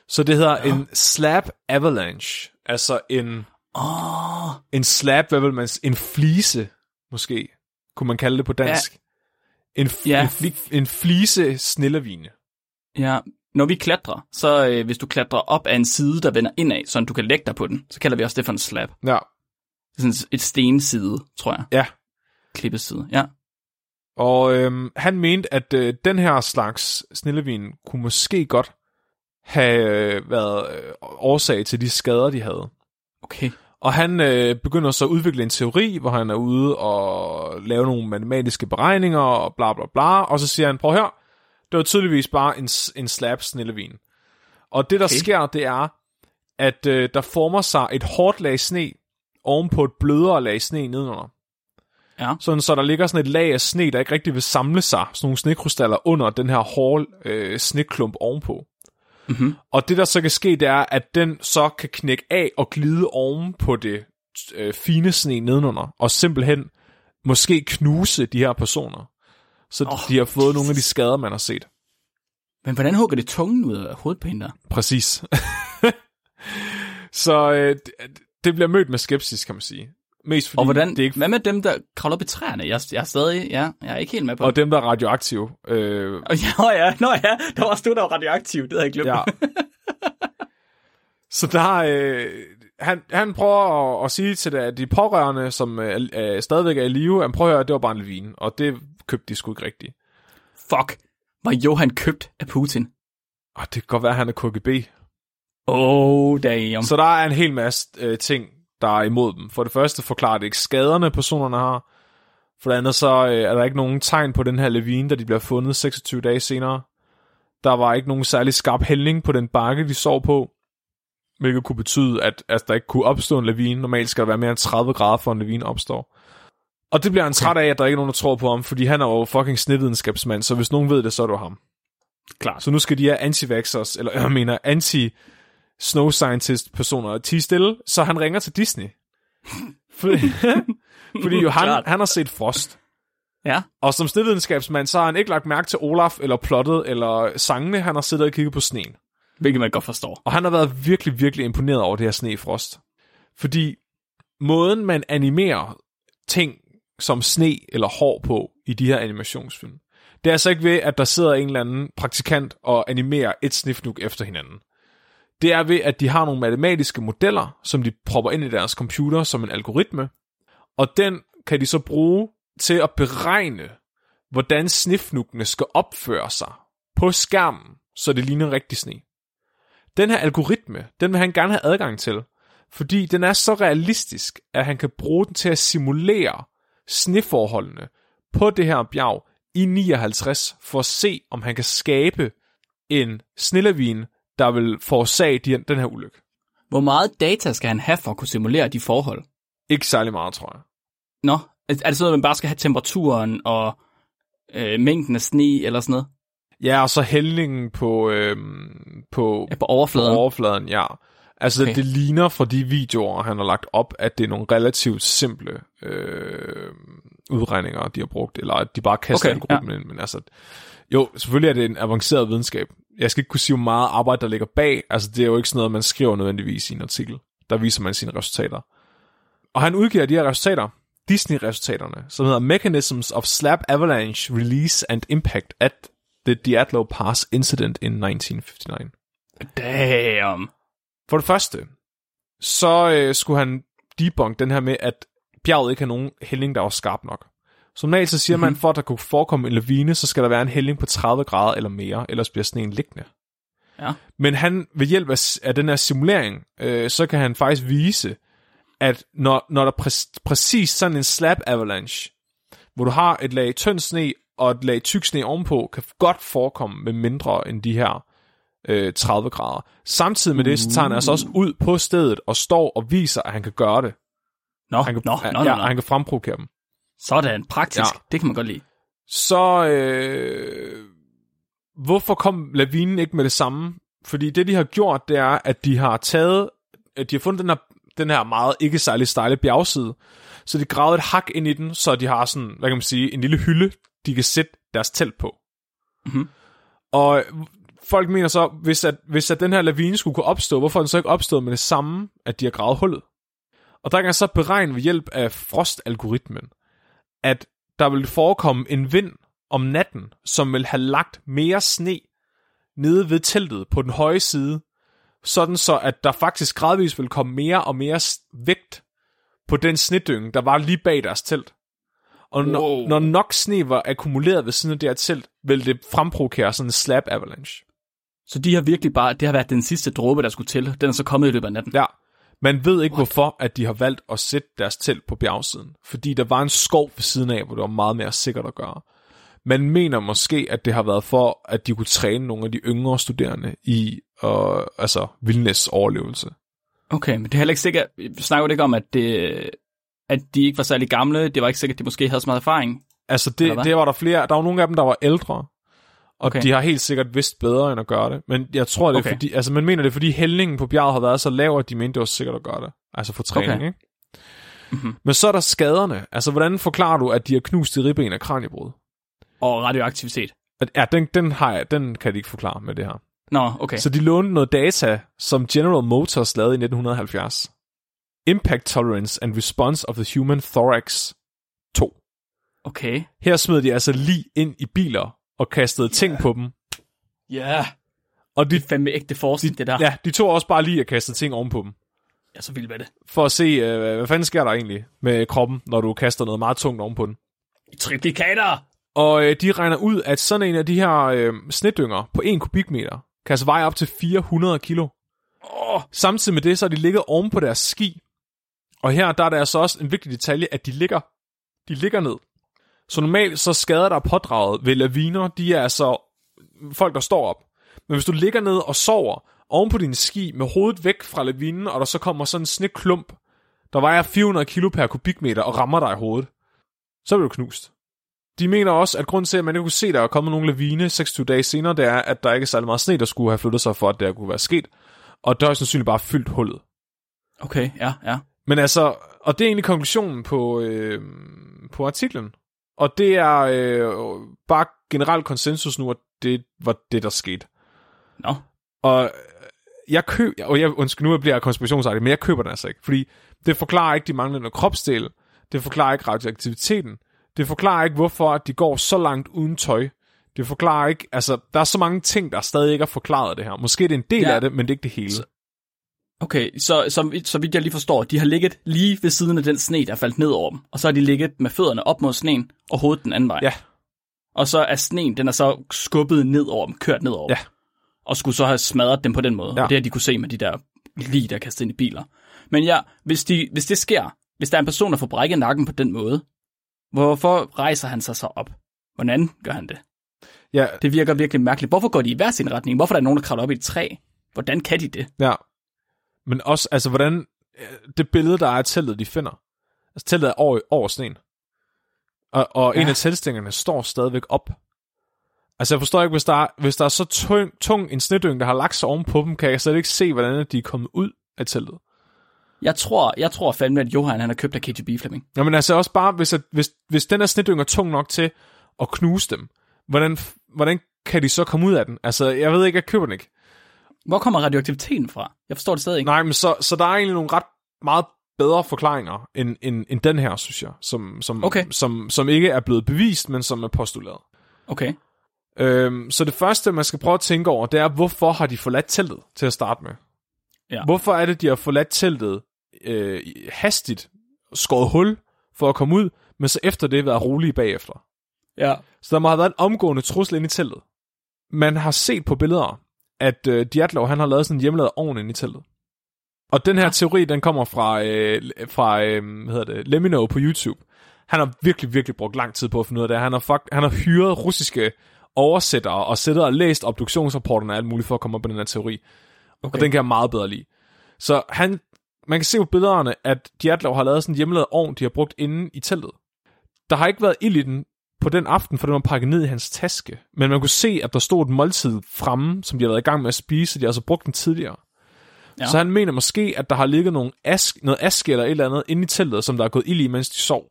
Så det hedder ja. en slab avalanche. Altså en, oh, en slab, hvad vil man En flise, måske, kunne man kalde det på dansk. En, f- Ja. en, fli- en flise snellevine. ja. Når vi klatrer, så øh, hvis du klatrer op af en side, der vender indad, så du kan lægge dig på den, så kalder vi også det for en slab. Ja. Sådan et stenside, tror jeg. Ja. Klippeside, ja. Og øhm, han mente, at øh, den her slags snellevin kunne måske godt have øh, været øh, årsag til de skader, de havde. Okay. Og han øh, begynder så at udvikle en teori, hvor han er ude og lave nogle matematiske beregninger og bla bla bla, og så siger han, prøv her, det var tydeligvis bare en, en slab snellevin. Og det der. Okay. sker, det er, at øh, der former sig et hårdt lag sne oven på et blødere lag sne nedenunder. Ja. Sådan, så der ligger sådan et lag af sne, der ikke rigtig vil samle sig, sådan nogle snekrystaller under den her hårde øh, sneklump ovenpå. Mm-hmm. Og det der så kan ske, det er, at den så kan knække af og glide oven på det øh, fine sne nedenunder, og simpelthen måske knuse de her personer. Så oh, de har fået Jesus. nogle af de skader, man har set. Men hvordan hugger det tungen ud af hovedet på hende der? Præcis. så øh, det, det bliver mødt med skepsis, kan man sige. Mest fordi Og hvordan, det er ikke... hvad med dem, der kravler op i træerne? Jeg, jeg er stadig, ja, jeg er ikke helt med på Og dem, der er radioaktive. Øh, Og ja, ja, nå ja, der var også du, der var radioaktiv, det havde jeg glemt. ja. Så der øh, han, han prøver at, at sige til de, de pårørende, som øh, øh, stadigvæk er i live, han prøver at høre, at det var bare en lavine, og det købte de sgu ikke rigtigt. Fuck. Var Johan købt af Putin? Og det kan godt være, at han er KGB. Oh, damn. Så der er en hel masse øh, ting, der er imod dem. For det første forklarer det ikke skaderne, personerne har. For det andet så øh, er der ikke nogen tegn på den her lavine, da de bliver fundet 26 dage senere. Der var ikke nogen særlig skarp hældning på den bakke, de sov på. Hvilket kunne betyde, at, at der ikke kunne opstå en lavine. Normalt skal der være mere end 30 grader, for en lavine opstår. Og det bliver han træt af, at der ikke er nogen, der tror på ham, fordi han er jo fucking snedvidenskabsmand, så hvis nogen ved det, så er det jo ham. Klart. Så nu skal de her anti-vaxxers, eller jeg mener anti-snow scientist personer tige stille, så han ringer til Disney. fordi, fordi jo han, han har set Frost. Ja. Og som snedvidenskabsmand, så har han ikke lagt mærke til Olaf, eller plottet, eller sangene. Han har siddet og kigget på sneen. Hvilket man godt forstår. Og han har været virkelig, virkelig imponeret over det her sne i Frost. Fordi måden, man animerer ting som sne eller hår på i de her animationsfilm, det er altså ikke ved, at der sidder en eller anden praktikant og animerer et snifnuk efter hinanden. Det er ved, at de har nogle matematiske modeller, som de propper ind i deres computer som en algoritme, og den kan de så bruge til at beregne, hvordan snifnukkene skal opføre sig på skærmen, så det ligner rigtig sne. Den her algoritme, den vil han gerne have adgang til, fordi den er så realistisk, at han kan bruge den til at simulere sneforholdene på det her bjerg i 59, for at se, om han kan skabe en snelavin, der vil forårsage de- den her ulykke. Hvor meget data skal han have for at kunne simulere de forhold? Ikke særlig meget, tror jeg. Nå, er det sådan, at man bare skal have temperaturen og øh, mængden af sne eller sådan noget Ja, og så hældningen på, øhm, på, ja, på overfladen? på overfladen, ja. Altså, Okay. det ligner fra de videoer, han har lagt op, at det er nogle relativt simple øh, udregninger, de har brugt, eller at de bare kaster Okay, algoritmen ind. Men altså, jo, selvfølgelig er det en avanceret videnskab. Jeg skal ikke kunne sige, hvor meget arbejde, der ligger bag. Altså, det er jo ikke sådan noget, man skriver nødvendigvis i en artikel. Der viser man sine resultater. Og han udgiver de her resultater, Disney-resultaterne, som hedder Mechanisms of Slab Avalanche Release and Impact at the Diablo Pass Incident in 1959. Damn. For det første, så øh, skulle han debunk den her med, at bjerget ikke har nogen hældning, der var skarp nok. Som normalt så siger mm-hmm. man, for at der kunne forekomme en lavine, så skal der være en hældning på 30 grader eller mere, ellers bliver sneen liggende. Ja. Men han, ved hjælp af, af den her simulering, øh, så kan han faktisk vise, at når, når der præ- præcis sådan en slab avalanche, hvor du har et lag tynd sne og et lag tyk sne ovenpå, kan godt forekomme med mindre end de her øh, 30 grader. Samtidig med det, så tager han altså også ud på stedet og står og viser, at han kan gøre det. Nå, Han kan, nå, ja, nå, nå, ja, han kan fremprovokere dem. Sådan, praktisk. Ja. Det kan man godt lide. Så øh, hvorfor kom lavinen ikke med det samme? Fordi det, de har gjort, det er, at de har taget, at de har fundet den her, den her meget ikke særlig stejle bjergside, så de gravede et hak ind i den, så de har sådan, hvad kan man sige, en lille hylde, de kan sætte deres telt på. Mhm. Og folk mener så, hvis, at, hvis at den her lavine skulle kunne opstå, hvorfor den så ikke opstået med det samme, at de har gravet hullet? Og der kan jeg så beregne ved hjælp af frostalgoritmen, at der vil forekomme en vind om natten, som vil have lagt mere sne nede ved teltet på den høje side, sådan så at der faktisk gradvist vil komme mere og mere vægt på den snedynge, der var lige bag deres telt. Og når, Wow. når nok sne var akkumuleret ved siden af det her telt, vil det fremprovokere sådan en slab avalanche. Så de har virkelig bare, det har været den sidste dråbe, der skulle til. Den er så kommet i løbet af natten. Ja. Man ved ikke, What? hvorfor at de har valgt at sætte deres telt på bjergsiden. Fordi der var en skov ved siden af, hvor det var meget mere sikkert at gøre. Man mener måske, at det har været for, at de kunne træne nogle af de yngre studerende i øh, altså vildnæs overlevelse. Okay, men det er heller ikke sikkert, vi snakker ikke om, at, det, at de ikke var særlig gamle. Det var ikke sikkert, at de måske havde så meget erfaring. Altså det, det var der flere, der var nogle af dem, der var ældre, og Okay. de har helt sikkert vidst bedre end at gøre det. Men jeg tror, det er Okay. fordi, altså man mener det, er, fordi hældningen på bjerget har været så lav, at de mente, det var sikkert at gøre det. Altså for træning, Okay. ikke? Mhm. Men så er der skaderne. Altså, hvordan forklarer du, at de har knust i ribben af kraniebrud? Og radioaktivitet. At, ja, den, den, har jeg, den kan de ikke forklare med det her. Nå, okay. Så de lånte noget data, som General Motors lavede i 1970. Impact Tolerance and Response of the Human Thorax 2. Okay. Her smed de altså lige ind i biler og kastede ting på dem. Ja. Yeah. Og de, Det er fandme ægte forskning, det der. ja, de tog også bare lige at kaste ting oven på dem. Er så vild med det. For at se, øh, hvad fanden sker der egentlig med kroppen, når du kaster noget meget tungt oven på den. Triplikater! Og øh, de regner ud, at sådan en af de her øh, snedynger på 1 kubikmeter kan altså veje op til 400 kilo. Åh, Samtidig med det, så er de ligget oven på deres ski. Og her der er der altså også en vigtig detalje, at de ligger, de ligger ned. Så normalt så skader der er pådraget ved laviner, de er altså folk, der står op. Men hvis du ligger ned og sover oven på din ski med hovedet væk fra lavinen, og der så kommer sådan en sneklump, der vejer 400 kilo per kubikmeter og rammer dig i hovedet, så bliver du knust. De mener også, at grund til, at man ikke kunne se, at der er kommet nogle lavine 26 dage senere, det er, at der ikke er særlig meget sne, der skulle have flyttet sig for, at det kunne være sket. Og der er sandsynligt bare fyldt hullet. okay, ja, ja. Men altså, og det er egentlig konklusionen på, øh, på artiklen. Og det er øh, bare generelt konsensus nu, at det var det, der skete. Nå, Og øh, jeg køber, og jeg, undskyld, nu bliver jeg konspirationsagtig, men jeg køber den altså ikke, fordi det forklarer ikke de manglende kropsdele, det forklarer ikke radioaktiviteten, det forklarer ikke, hvorfor de går så langt uden tøj, det forklarer ikke, altså, der er så mange ting, der stadig ikke er forklaret det her. Måske det er en del Ja. af det, men det er ikke det hele. Okay, så, så, så vidt jeg lige forstår, de har ligget lige ved siden af den sne, der er faldt ned over dem, og så har de ligget med fødderne op mod sneen, og hovedet den anden vej. Ja. Og så er sneen, den er så skubbet ned over dem, kørt ned over Ja. dem, og skulle så have smadret dem på den måde. Ja. Og det har de kunne se med de der lige, der er kastet ind i biler. Men ja, hvis, de, hvis det sker, hvis der er en person, der får brækket nakken på den måde, hvorfor rejser han sig så op? Hvordan gør han det? Ja, Det virker virkelig mærkeligt. Hvorfor går de i hver sin retning? Hvorfor er der nogen, der kravler op i et træ? Hvordan kan de det? Ja. Men også, altså, hvordan øh, det billede, der er af teltet, de finder. Altså, teltet er over, over sneen. Og, og ja. en Ja. af teltstængerne står stadigvæk op. Altså, jeg forstår ikke, hvis der er, hvis der er så tung, tung en snedyng, der har lagt sig oven på dem, kan jeg slet ikke se, hvordan de er kommet ud af teltet. Jeg tror, jeg tror fandme, at Johan han har købt af KGB Fleming. Jamen altså også bare, hvis, at, hvis, hvis den her snedyng er tung nok til at knuse dem, hvordan, hvordan kan de så komme ud af den? Altså, jeg ved ikke, jeg køber den ikke. Hvor kommer radioaktiviteten fra? Jeg forstår det stadig ikke. Nej, men så, så der er egentlig nogle ret meget bedre forklaringer end, end, end den her, synes jeg, som, som, Okay. som, som ikke er blevet bevist, men som er postuleret. Okay. Øhm, så det første, man skal prøve at tænke over, det er, hvorfor har de forladt teltet til at starte med? Ja. Hvorfor er det, de har forladt teltet øh, hastigt, skåret hul for at komme ud, men så efter det været rolige bagefter? Ja. Så der må have været en omgående trussel inde i teltet. Man har set på billeder, at øh, Diatlov, han har lavet sådan en hjemmelavet ovn inde i teltet. Og den her ja. teori, den kommer fra, øh, fra øh, hvad hedder det, Lemino på YouTube. Han har virkelig, virkelig brugt lang tid på at finde ud af det. Han har, fuck, han har hyret russiske oversættere og sættet og læst obduktionsrapporterne og alt muligt for at komme op på den her teori. Okay. Og den kan jeg meget bedre lide. Så han, man kan se på billederne, at Diatlov har lavet sådan en hjemmelavet ovn, de har brugt inde i teltet. Der har ikke været ild i den på den aften, for den var pakket ned i hans taske. Men man kunne se, at der stod et måltid fremme, som de har været i gang med at spise, så de har altså brugt den tidligere. Ja. Så han mener måske, at der har ligget nogle ask, noget aske eller et eller andet inde i teltet, som der er gået ild i, mens de sov.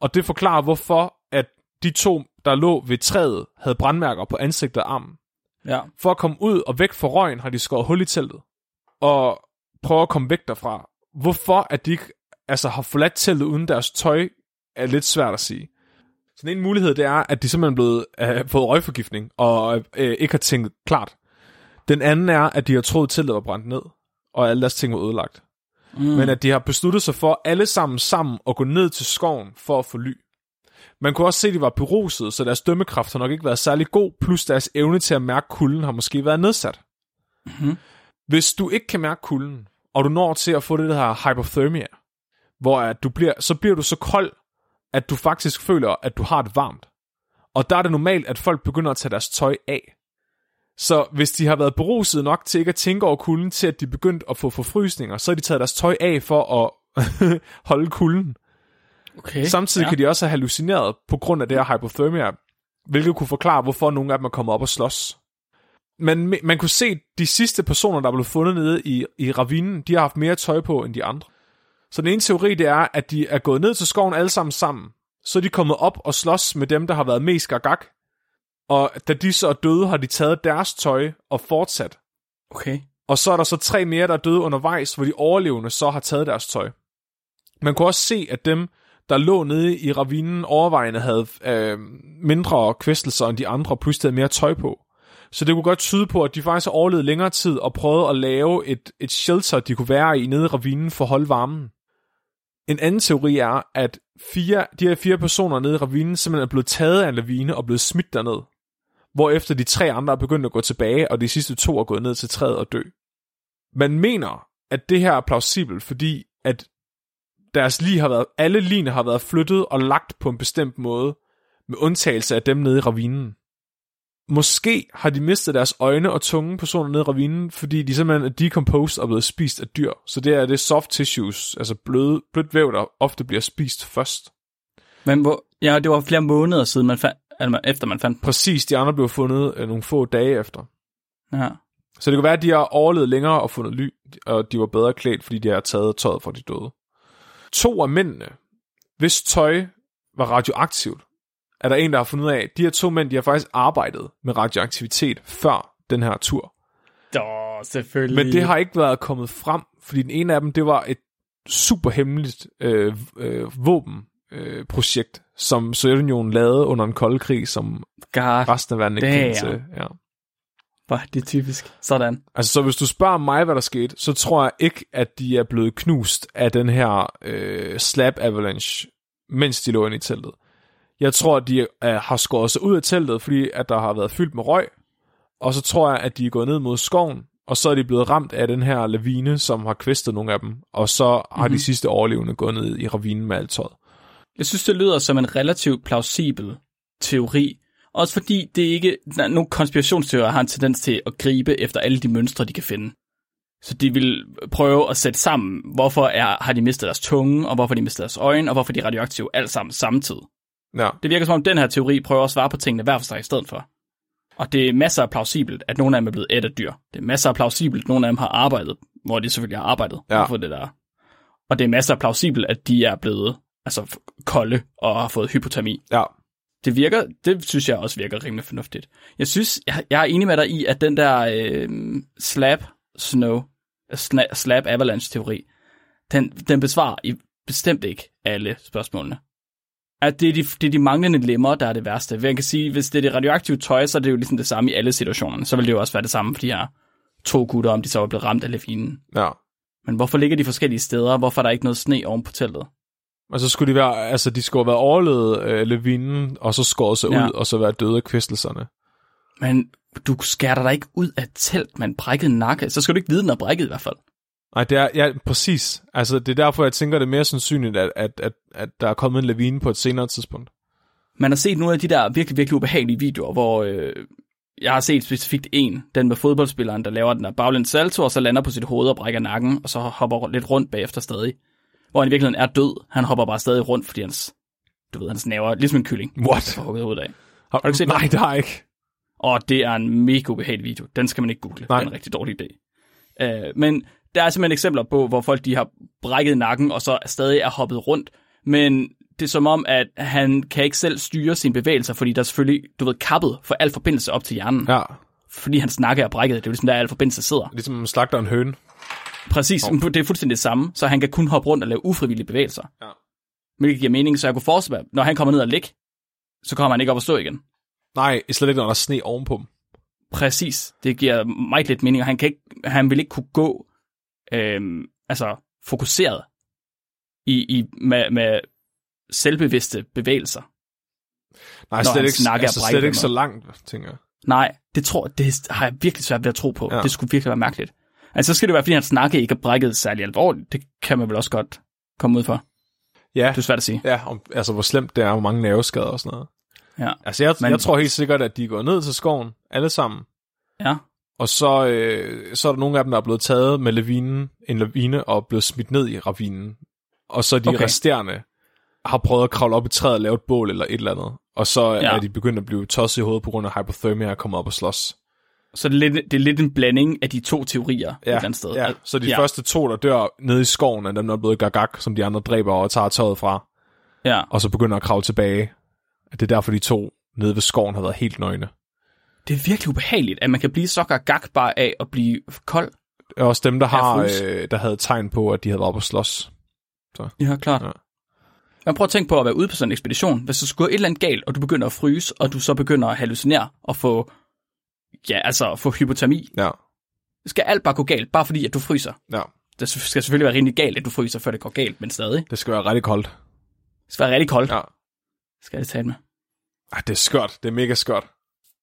Og det forklarer, hvorfor at de to, der lå ved træet, havde brandmærker på ansigt og armen. Ja. For at komme ud og væk fra røgen, har de skåret hul i teltet. Og prøver at komme væk derfra. Hvorfor at de ikke altså, har forladt teltet uden deres tøj, er lidt svært at sige. Så den ene mulighed, det er, at de simpelthen er blevet øh, fået røgforgiftning, og øh, ikke har tænkt klart. Den anden er, at de har troet, teltet var brændt ned, og alle deres ting var ødelagt. Mm. Men at de har besluttet sig for alle sammen sammen at gå ned til skoven for at få ly. Man kunne også se, at de var beruset, så deres dømmekraft har nok ikke været særlig god, plus deres evne til at mærke kulden har måske været nedsat. Mhm. Hvis du ikke kan mærke kulden, og du når til at få det, der hedder hypothermia, hvor at du bliver, så bliver du så kold, at du faktisk føler, at du har det varmt. Og der er det normalt, at folk begynder at tage deres tøj af. Så hvis de har været beruset nok til ikke at tænke over kulden, til at de begyndt at få forfrysninger, så har de taget deres tøj af for at holde kulden. Okay. Samtidig ja. kan de også have hallucineret på grund af det her hypothermia, hvilket kunne forklare, hvorfor nogle af dem er kommet op og slås. Men man kunne se, at de sidste personer, der er blevet fundet nede i, i ravinen, de har haft mere tøj på end de andre. Så den ene teori, det er, at de er gået ned til skoven alle sammen sammen. Så er de kommet op og slås med dem, der har været mest gagak. Og da de så er døde, har de taget deres tøj og fortsat. Okay. Og så er der så tre mere, der er døde undervejs, hvor de overlevende så har taget deres tøj. Man kunne også se, at dem, der lå nede i ravinen overvejende, havde øh, mindre kvæstelser end de andre, plus de havde mere tøj på. Så det kunne godt tyde på, at de faktisk har overlevet længere tid og prøvet at lave et, et shelter, de kunne være i nede i ravinen for at holde varmen. En anden teori er, at fire, de her fire personer nede i ravinen simpelthen er blevet taget af en lavine og blevet smidt derned. Hvorefter de tre andre er begyndt at gå tilbage, og de sidste to er gået ned til træet og dø. Man mener, at det her er plausibelt, fordi at deres lige har været, alle line har været flyttet og lagt på en bestemt måde, med undtagelse af dem nede i ravinen. Måske har de mistet deres øjne og tunge personer nede i ravinen, fordi de simpelthen er decomposed og blevet spist af dyr. Så det er det soft tissues, altså bløde, blødt væv, der ofte bliver spist først. Men hvor, ja, det var flere måneder siden, man fandt, altså, efter man fandt. Præcis, de andre blev fundet øh, nogle få dage efter. Ja. Så det kan være, at de har overlevet længere og fundet ly, og de var bedre klædt, fordi de har taget tøjet fra de døde. To af mændene, hvis tøj var radioaktivt, er der en, der har fundet ud af, at de her to mænd, de har faktisk arbejdet med radioaktivitet før den her tur. Åh, selvfølgelig. Men det har ikke været kommet frem, fordi den ene af dem, det var et super hemmeligt øh, øh, våbenprojekt, øh, som Sovjetunionen lavede under en kold krig, som God, resten af verden ikke kendte til. Ja. er det typisk. Sådan. Altså, så hvis du spørger mig, hvad der skete, så tror jeg ikke, at de er blevet knust af den her øh, slab avalanche, mens de lå inde i teltet. Jeg tror, at de øh, har skåret sig ud af teltet, fordi at der har været fyldt med røg, og så tror jeg, at de er gået ned mod skoven, og så er de blevet ramt af den her lavine, som har kvæstet nogle af dem, og så har Mhm. mm-hmm. de sidste overlevende gået ned i ravinen med alt tøjet. Jeg synes, det lyder som en relativt plausibel teori. Også fordi det ikke... Nogle konspirationsteorier har en tendens til at gribe efter alle de mønstre, de kan finde. Så de vil prøve at sætte sammen, hvorfor er, har de mistet deres tunge, og hvorfor de mistet deres øjne, og hvorfor er de radioaktive alt sammen samtidig. Ja, Det virker som om, den her teori prøver at svare på tingene hver for sig i stedet for. Og det er masser af plausibelt, at nogle af dem er blevet ædt af dyr. Det er masser af plausibelt, at nogle af dem har arbejdet, hvor de selvfølgelig har arbejdet Ja. for det der. Og det er masser af plausibelt, at de er blevet altså, kolde og har fået hypotermi. ja. Det virker, det synes jeg også virker rimelig fornuftigt. Jeg synes, jeg, jeg er enig med dig i, at den der øh, slab snow, sna, slab avalanche teori, den, den besvarer i bestemt ikke alle spørgsmålene. At det er, de, det er de manglende lemmer, der er det værste. Man kan sige, hvis det er det radioaktive tøj, så er det jo ligesom det samme i alle situationerne. Så vil det jo også være det samme for de her to gutter, om de så var blevet ramt af lavinen. ja. Men hvorfor ligger de forskellige steder? Hvorfor er der ikke noget sne oven på teltet? Og så skulle de være, altså de skulle have været overlevet øh, lavinen, og så skåret sig Ja. ud, og så være døde af kvæstelserne. Men du skærer dig ikke ud af telt med en brækket nakke. Så skal du ikke vide, den er brækket i hvert fald. Nej, det er, ja, præcis. Altså, det er derfor, jeg tænker, det er mere sandsynligt, at, at, at, at der er kommet en lavine på et senere tidspunkt. Man har set nogle af de der virkelig, virkelig ubehagelige videoer, hvor øh, jeg har set specifikt en, den med fodboldspilleren, der laver den der baglæns salto, og så lander på sit hoved og brækker nakken, og så hopper lidt rundt bagefter stadig. Hvor han i virkeligheden er død. Han hopper bare stadig rundt, fordi hans, du ved, hans naver, ligesom en kylling, What? får hugget hovedet af. Har, du ikke set Nej, den? det har jeg ikke. Og det er en mega ubehagelig video. Den skal man ikke google. Nej. Det er en rigtig dårlig idé. Øh, men der er simpelthen eksempler på, hvor folk de har brækket nakken, og så stadig er hoppet rundt. Men det er som om, at han kan ikke selv styre sine bevægelser, fordi der er selvfølgelig, du ved, kappet for al forbindelse op til hjernen. Ja. Fordi hans nakke er brækket. Det er jo ligesom, der al forbindelse sidder. ligesom slagter en høne. Præcis, oh. det er fuldstændig det samme. Så han kan kun hoppe rundt og lave ufrivillige bevægelser. Ja. Hvilket giver mening, så jeg kunne forestille mig, når han kommer ned og ligge, så kommer han ikke op og stå igen. Nej, slet ikke, når der er sne ovenpå dem. Præcis. Det giver meget lidt mening, og han, kan ikke, han vil ikke kunne gå øhm, altså fokuseret i, i, med, med selvbevidste bevægelser. Nej, slet ikke, altså, slet ikke så langt, tænker jeg. Nej, det tror det har jeg virkelig svært ved at tro på. Ja. Det skulle virkelig være mærkeligt. Altså, så skal det være, fordi hans nakke ikke er brækket særlig alvorligt. Det kan man vel også godt komme ud for. Ja, Det er svært at sige. ja om, altså hvor slemt det er, hvor mange nerveskader og sådan noget. Ja. Altså jeg, Men- jeg tror helt sikkert, at de går ned til skoven, alle sammen. Ja. Og så, øh, så er der nogle af dem, der er blevet taget med lavinen, en lavine og blevet smidt ned i ravinen. Og så de okay. Resterende har prøvet at kravle op i træet og lave et bål eller et eller andet. Og så ja. Ja. er de begyndt at blive tosset i hovedet på grund af hypothermia og komme op og slås. Så det er, lidt, det er lidt en blanding af de to teorier et eller andet sted. ja. Så de ja. ja. første to, der dør nede i skoven, er dem, der er blevet gagak, som de andre dræber og tager tøjet fra. Ja. Og så begynder at kravle tilbage. Det er derfor, de to nede ved skoven har været helt nøgne. Det er virkelig ubehageligt, at man kan blive så gak bare af at blive kold. Er også dem, der, har, øh, der havde tegn på, at de havde været at slås. Ja, klart. Ja. Man prøver at tænke på at være ude på sådan en ekspedition. Hvis der skulle gå et eller andet galt, og du begynder at fryse, og du så begynder at hallucinere og få ja, altså få hypotermi. Ja, Skal alt bare gå galt, bare fordi, at du fryser? ja. Det skal selvfølgelig være rimelig galt, at du fryser, før det går galt, men stadig. Det skal være rigtig koldt. Det skal være rigtig koldt, Ja. skal det tale med. Ej, det er skørt. Det er mega skørt.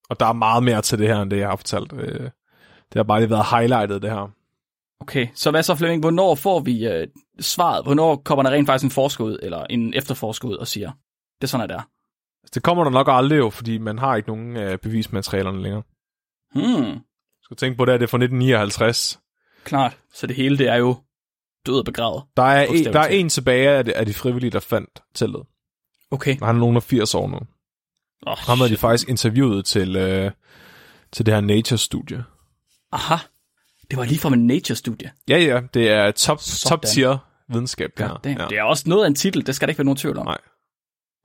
Og der er meget mere til det her, end det, jeg har fortalt. Øh, Det har bare lige været highlightet, det her. Okay, så hvad så Flemming? Hvornår får vi øh, svaret? Hvornår kommer der rent faktisk en forsker ud, eller en efterforsker ud og siger, det er sådan, at det er? Det kommer der nok aldrig jo, fordi man har ikke nogen øh, bevismaterialerne længere. Hmm, skal tænke på det, at det er fra 1959. klart. Så det hele, det er jo død og begravet. Der er, en, der er en tilbage af de, af de frivillige, der fandt teltet. Okay. Han er nogen af 80 år nu. Oh, Ham havde de faktisk interviewet til, øh, til det her Nature-studie. Aha. Det var lige fra en nature-studie. Ja, ja, det er top, Sådan. top tier videnskab, det her. Ja. Det er også noget af en titel, det skal der ikke være nogen tvivl om. Nej.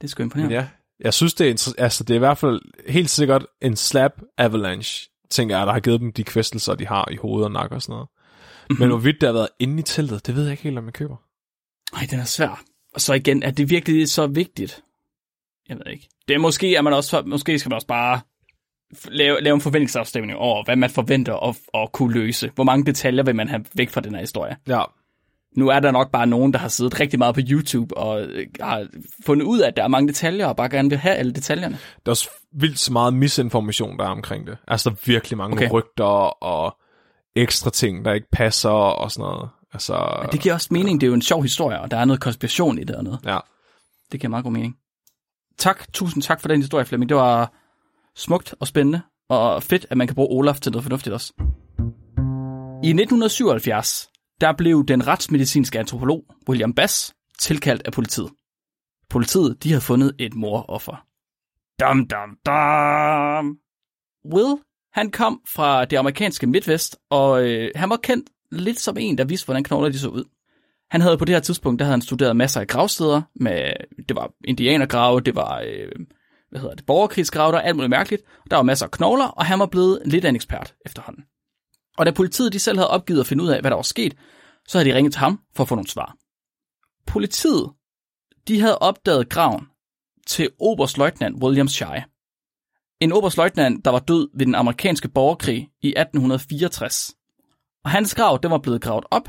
Det er sgu imponerende. Ja, jeg synes, det er, altså, det er i hvert fald helt sikkert en slap avalanche, tænker jeg, der har givet dem de kvæstelser, de har i hovedet og nakke og sådan noget. Mhm. Men hvorvidt det har været inde i teltet, det ved jeg ikke helt, om jeg køber. Nej, den er svær. Og så igen, er det virkelig så vigtigt? Jeg ved ikke. Det er måske, at man også, måske skal man også bare lave, lave en forventningsafstemning over, hvad man forventer at, at kunne løse. Hvor mange detaljer vil man have væk fra den her historie? Ja, Nu er der nok bare nogen, der har siddet rigtig meget på YouTube og øh, har fundet ud af, at der er mange detaljer, og bare gerne vil have alle detaljerne. der er også vildt så meget misinformation, der er omkring det. Altså, der er virkelig mange Okay. rygter og ekstra ting, der ikke passer og sådan noget. Altså, Det giver også mening, det er jo en sjov historie, og der er noget konspiration i det og noget. ja. Det giver meget god mening. Tak, tusind tak for den historie, Flemming. Det var smukt og spændende, og fedt, at man kan bruge Olaf til noget fornuftigt også. I 1977, der blev den retsmedicinske antropolog William Bass tilkaldt af politiet. Politiet, de havde fundet et moroffer. Dum, dum, dum. Will, han kom fra det amerikanske midtvest, og øh, han var kendt lidt som en, der vidste, hvordan knogler de så ud. Han havde på det her tidspunkt, der havde han studeret masser af gravsteder, med, det var indianergrave, det var, øh, hvad hedder det, borgerkrigsgrave, der var alt muligt mærkeligt. Der var masser af knogler, og han var blevet lidt af en ekspert efterhånden. Og da politiet de selv havde opgivet at finde ud af, hvad der var sket, så havde de ringet til ham for at få nogle svar. Politiet, de havde opdaget graven til oberstløjtnant William Shy. En oberstløjtnant, der var død ved den amerikanske borgerkrig i 1864. Og hans grav, den var blevet gravet op,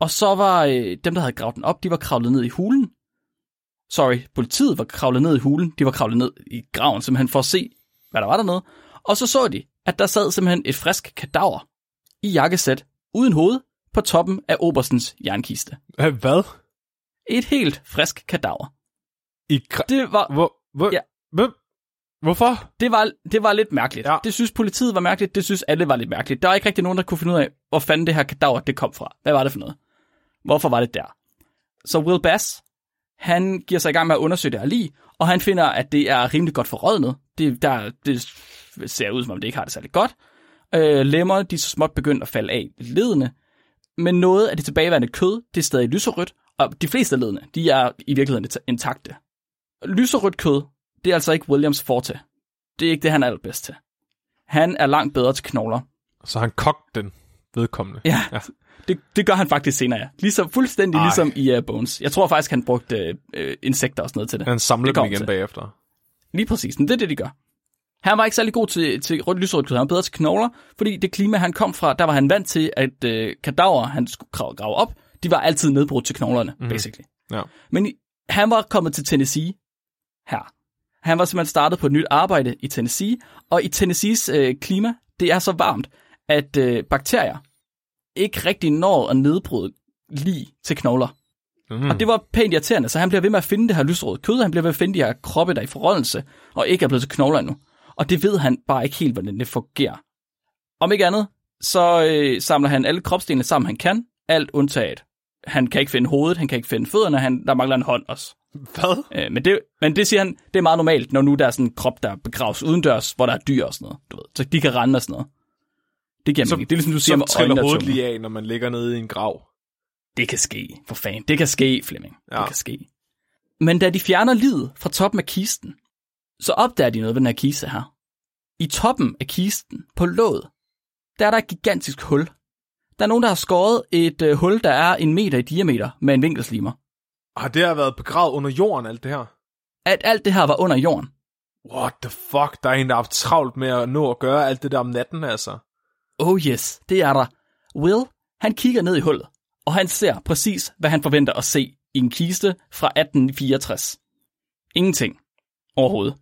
og så var øh, dem, der havde gravet den op, de var kravlet ned i hulen. Sorry, politiet var kravlet ned i hulen. De var kravlet ned i graven, simpelthen for at se, hvad der var dernede. Og så så de, at der sad simpelthen et frisk kadaver i jakkesæt, uden hoved, på toppen af oberstens jernkiste. Hvad? Et helt frisk kadaver. I kra- Det var, hvor, hvor, Ja. hvor, hvorfor? det var, det var lidt mærkeligt. Ja. Det synes politiet var mærkeligt, det synes alle var lidt mærkeligt. Der er ikke rigtig nogen, der kunne finde ud af, hvor fanden det her kadaver det kom fra. Hvad var det for noget? Hvorfor var det der? Så Will Bass, han giver sig i gang med at undersøge det her lige, og han finder, at det er rimelig godt forrådnet. Det, der, det ser ud, som om det ikke har det særlig godt. Øh, lemmer, de er så småt begyndt at falde af ledene, men noget af det tilbageværende kød, det er stadig lyserødt, og de fleste af ledene, de er i virkeligheden int- intakte. Lyserødt kød, det er altså ikke Williams forte. Det er ikke det, han er allerbedst til. Han er langt bedre til knogler. Så han kogte den vedkommende. Ja, ja. Det, det gør han faktisk senere, ja. Ligesom, fuldstændig Ej. Ligesom i uh, Bones. Jeg tror faktisk, han brugte uh, insekter og sådan noget til det. Han samlede Det dem igen til. bagefter. Lige præcis, men det er det, de gør. Han var ikke særlig god til, til rødt lyserødt kød, han var bedre til knogler, fordi det klima, han kom fra, der var han vant til, at øh, kadaver, han skulle grave, grave op, de var altid nedbrudt til knoglerne, mm. basically. Ja. Men han var kommet til Tennessee her. Han var simpelthen startet på et nyt arbejde i Tennessee, og i Tennessees øh, klima, det er så varmt, at øh, bakterier ikke rigtig når at nedbryde lige til knogler. Mm. Og det var pænt irriterende, så han bliver ved med at finde det her lysrøde kød, han bliver ved at finde de her kroppe, der er i forrådelse, og ikke er blevet til knogler endnu. Og det ved han bare ikke helt, hvordan det fungerer. Om ikke andet, så øh, samler han alle kropsdelene sammen, han kan, alt undtaget. Han kan ikke finde hovedet, han kan ikke finde fødderne, han, der mangler en hånd også. Hvad? Øh, men, det, men det siger han, det er meget normalt, når nu der er sådan en krop, der begraves udendørs, hvor der er dyr og sådan noget, du ved. Så de kan rende og sådan noget. Det giver Så- mening. Det er ligesom, du siger med triller hovedet lige af, når man ligger nede i en grav. Det kan ske, for fanden. Det kan ske, Flemming. Ja. Det kan ske. Men da de fjerner livet fra toppen af kisten, så opdager de noget ved den her kiste her. I toppen af kisten, på låget, der er der et gigantisk hul. Der er nogen, der har skåret et øh, hul, der er en meter i diameter med en vinkelslimer. Har det har været begravet under jorden, alt det her? At alt det her var under jorden. What the fuck? Der er en, der har haft travlt med at nå at gøre alt det der om natten, altså. Oh yes, det er der. Will, han kigger ned i hullet, og han ser præcis, hvad han forventer at se i en kiste fra 1864. Ingenting. Overhovedet.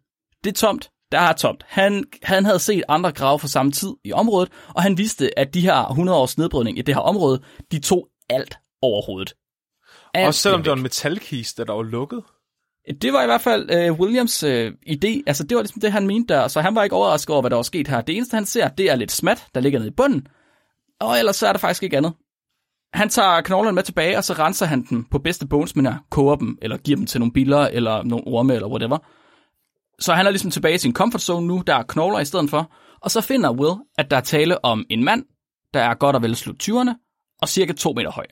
Det er tomt. Der er tomt. Han, han havde set andre grave fra samme tid i området, og han vidste, at de her 100 års nedbrydning i det her område, de tog alt overhovedet. Alt Også selvom det var en metalkiste, der var lukket. Det var i hvert fald øh, Williams øh, idé. Altså, det var ligesom det, han mente der. Så han var ikke overrasket over, hvad der var sket her. Det eneste, han ser, det er lidt smat, der ligger nede i bunden. Og ellers så er der faktisk ikke andet. Han tager knoglerne med tilbage, og så renser han dem på bedste bonesminder, koger dem, eller giver dem til nogle biller, eller nogle orme, eller whatever. Så han er ligesom tilbage i sin comfort zone nu, der er knogler i stedet for. Og så finder Will, at der er tale om en mand, der er godt og vel slut 20'erne, og cirka 2 meter høj.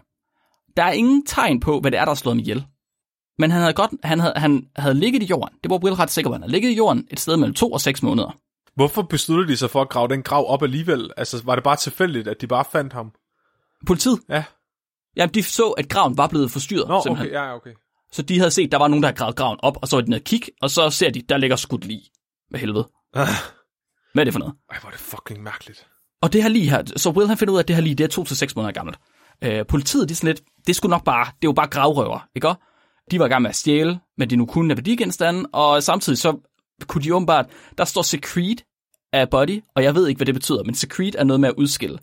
Der er ingen tegn på, hvad det er, der er slået ham ihjel. Men han havde, godt, han, havde, han havde ligget i jorden. Det var Will ret sikker på. Han havde ligget i jorden et sted mellem 2 og 6 måneder. Hvorfor besluttede de sig for at grave den grav op alligevel? Altså, var det bare tilfældigt, at de bare fandt ham? Politiet, Ja. jamen de så, at graven var blevet forstyrret. Nå, simpelthen. okay, ja, okay. Så de havde set, at der var nogen, der havde gravet graven op, og så var de nede kigge, og så ser de, der ligger skudt lige. Hvad helvede. Ah. Hvad er det for noget? Ej, hvor er det fucking mærkeligt. Og det her lige her, så Will han finder ud af, at det her lige, det er to til seks måneder gammelt. Øh, politiet, det er sådan lidt, det skulle nok bare, det var bare gravrøver, ikke også? De var i gang med at stjæle, men de nu kunne af værdigenstande, og samtidig så kunne de åbenbart, der står secret af body, og jeg ved ikke, hvad det betyder, men secret er noget med at udskille.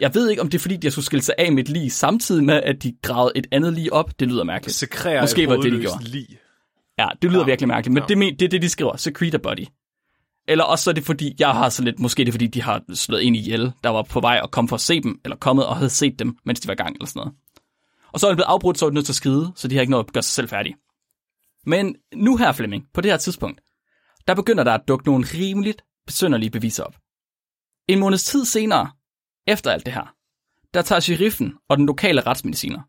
Jeg ved ikke, om det er fordi, de skulle skille sig af med et lige, samtidig med, at de gravede et andet lige op. Det lyder mærkeligt. Sekrerer Måske var det, de gjorde. lig. Ja, det lyder Ja. virkelig mærkeligt, men Ja. det, men- det er det, de skriver. Secret a body. Eller også så er det fordi, jeg har så lidt, måske er det fordi, de har slået en ihjel, der var på vej og kom for at se dem, eller kommet og havde set dem, mens de var i gang, eller sådan noget. Og så er det blevet afbrudt, så er de nødt til at skride, så de har ikke nået at gøre sig selv færdige. Men nu her, Flemming, på det her tidspunkt, der begynder der at dukke nogle rimeligt besynderlige beviser op. En måneds tid senere, efter alt det her, der tager sheriffen og den lokale retsmediciner.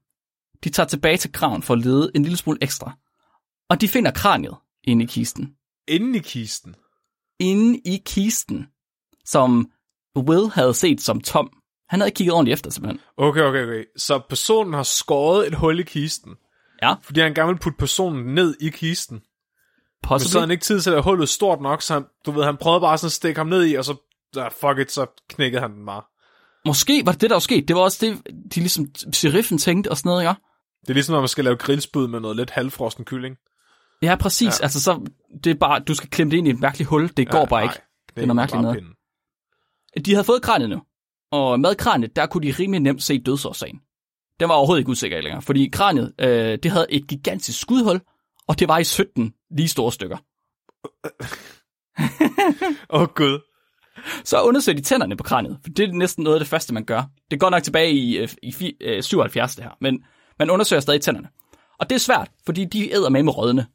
De tager tilbage til graven for at lede en lille smule ekstra. Og de finder kraniet inde i kisten. Inde i kisten. Inde i kisten, som Will havde set som tom. Han havde ikke kigget ordentligt efter, simpelthen. Okay, okay, okay. Så personen har skåret et hul i kisten, Ja, fordi han gerne vil putte personen ned i kisten. Men så possibly. havde han ikke tid til at hullet stort nok, så han, du ved, han prøvede bare sådan at stikke ham ned i, og så, ja, fuck it, så knækkede han den bare. Måske var det det, der var sket. Det var også det, de ligesom sheriffen tænkte og sådan noget, ja. Det er ligesom, når man skal lave grillspyd med noget lidt halvfrosten kylling. Ja, præcis. Ja. Ja. Altså, så, det er bare, du skal klemme det ind i et mærkeligt hul. Det går bare nej, ikke. Det er noget mærkeligt noget. De havde fået kraniet nu. Og med kraniet, der kunne de rimelig nemt se dødsårsagen. Den var overhovedet ikke usikker længere, fordi kraniet, øh, det havde et gigantisk skudhul, og det var i 17 lige store stykker. Åh, oh, gud. Så undersøgte de tænderne på kraniet, for det er næsten noget af det første, man gør. Det går nok tilbage i, øh, i øh, 77 det her, men man undersøger stadig tænderne. Og det er svært, fordi de æder med med rødne.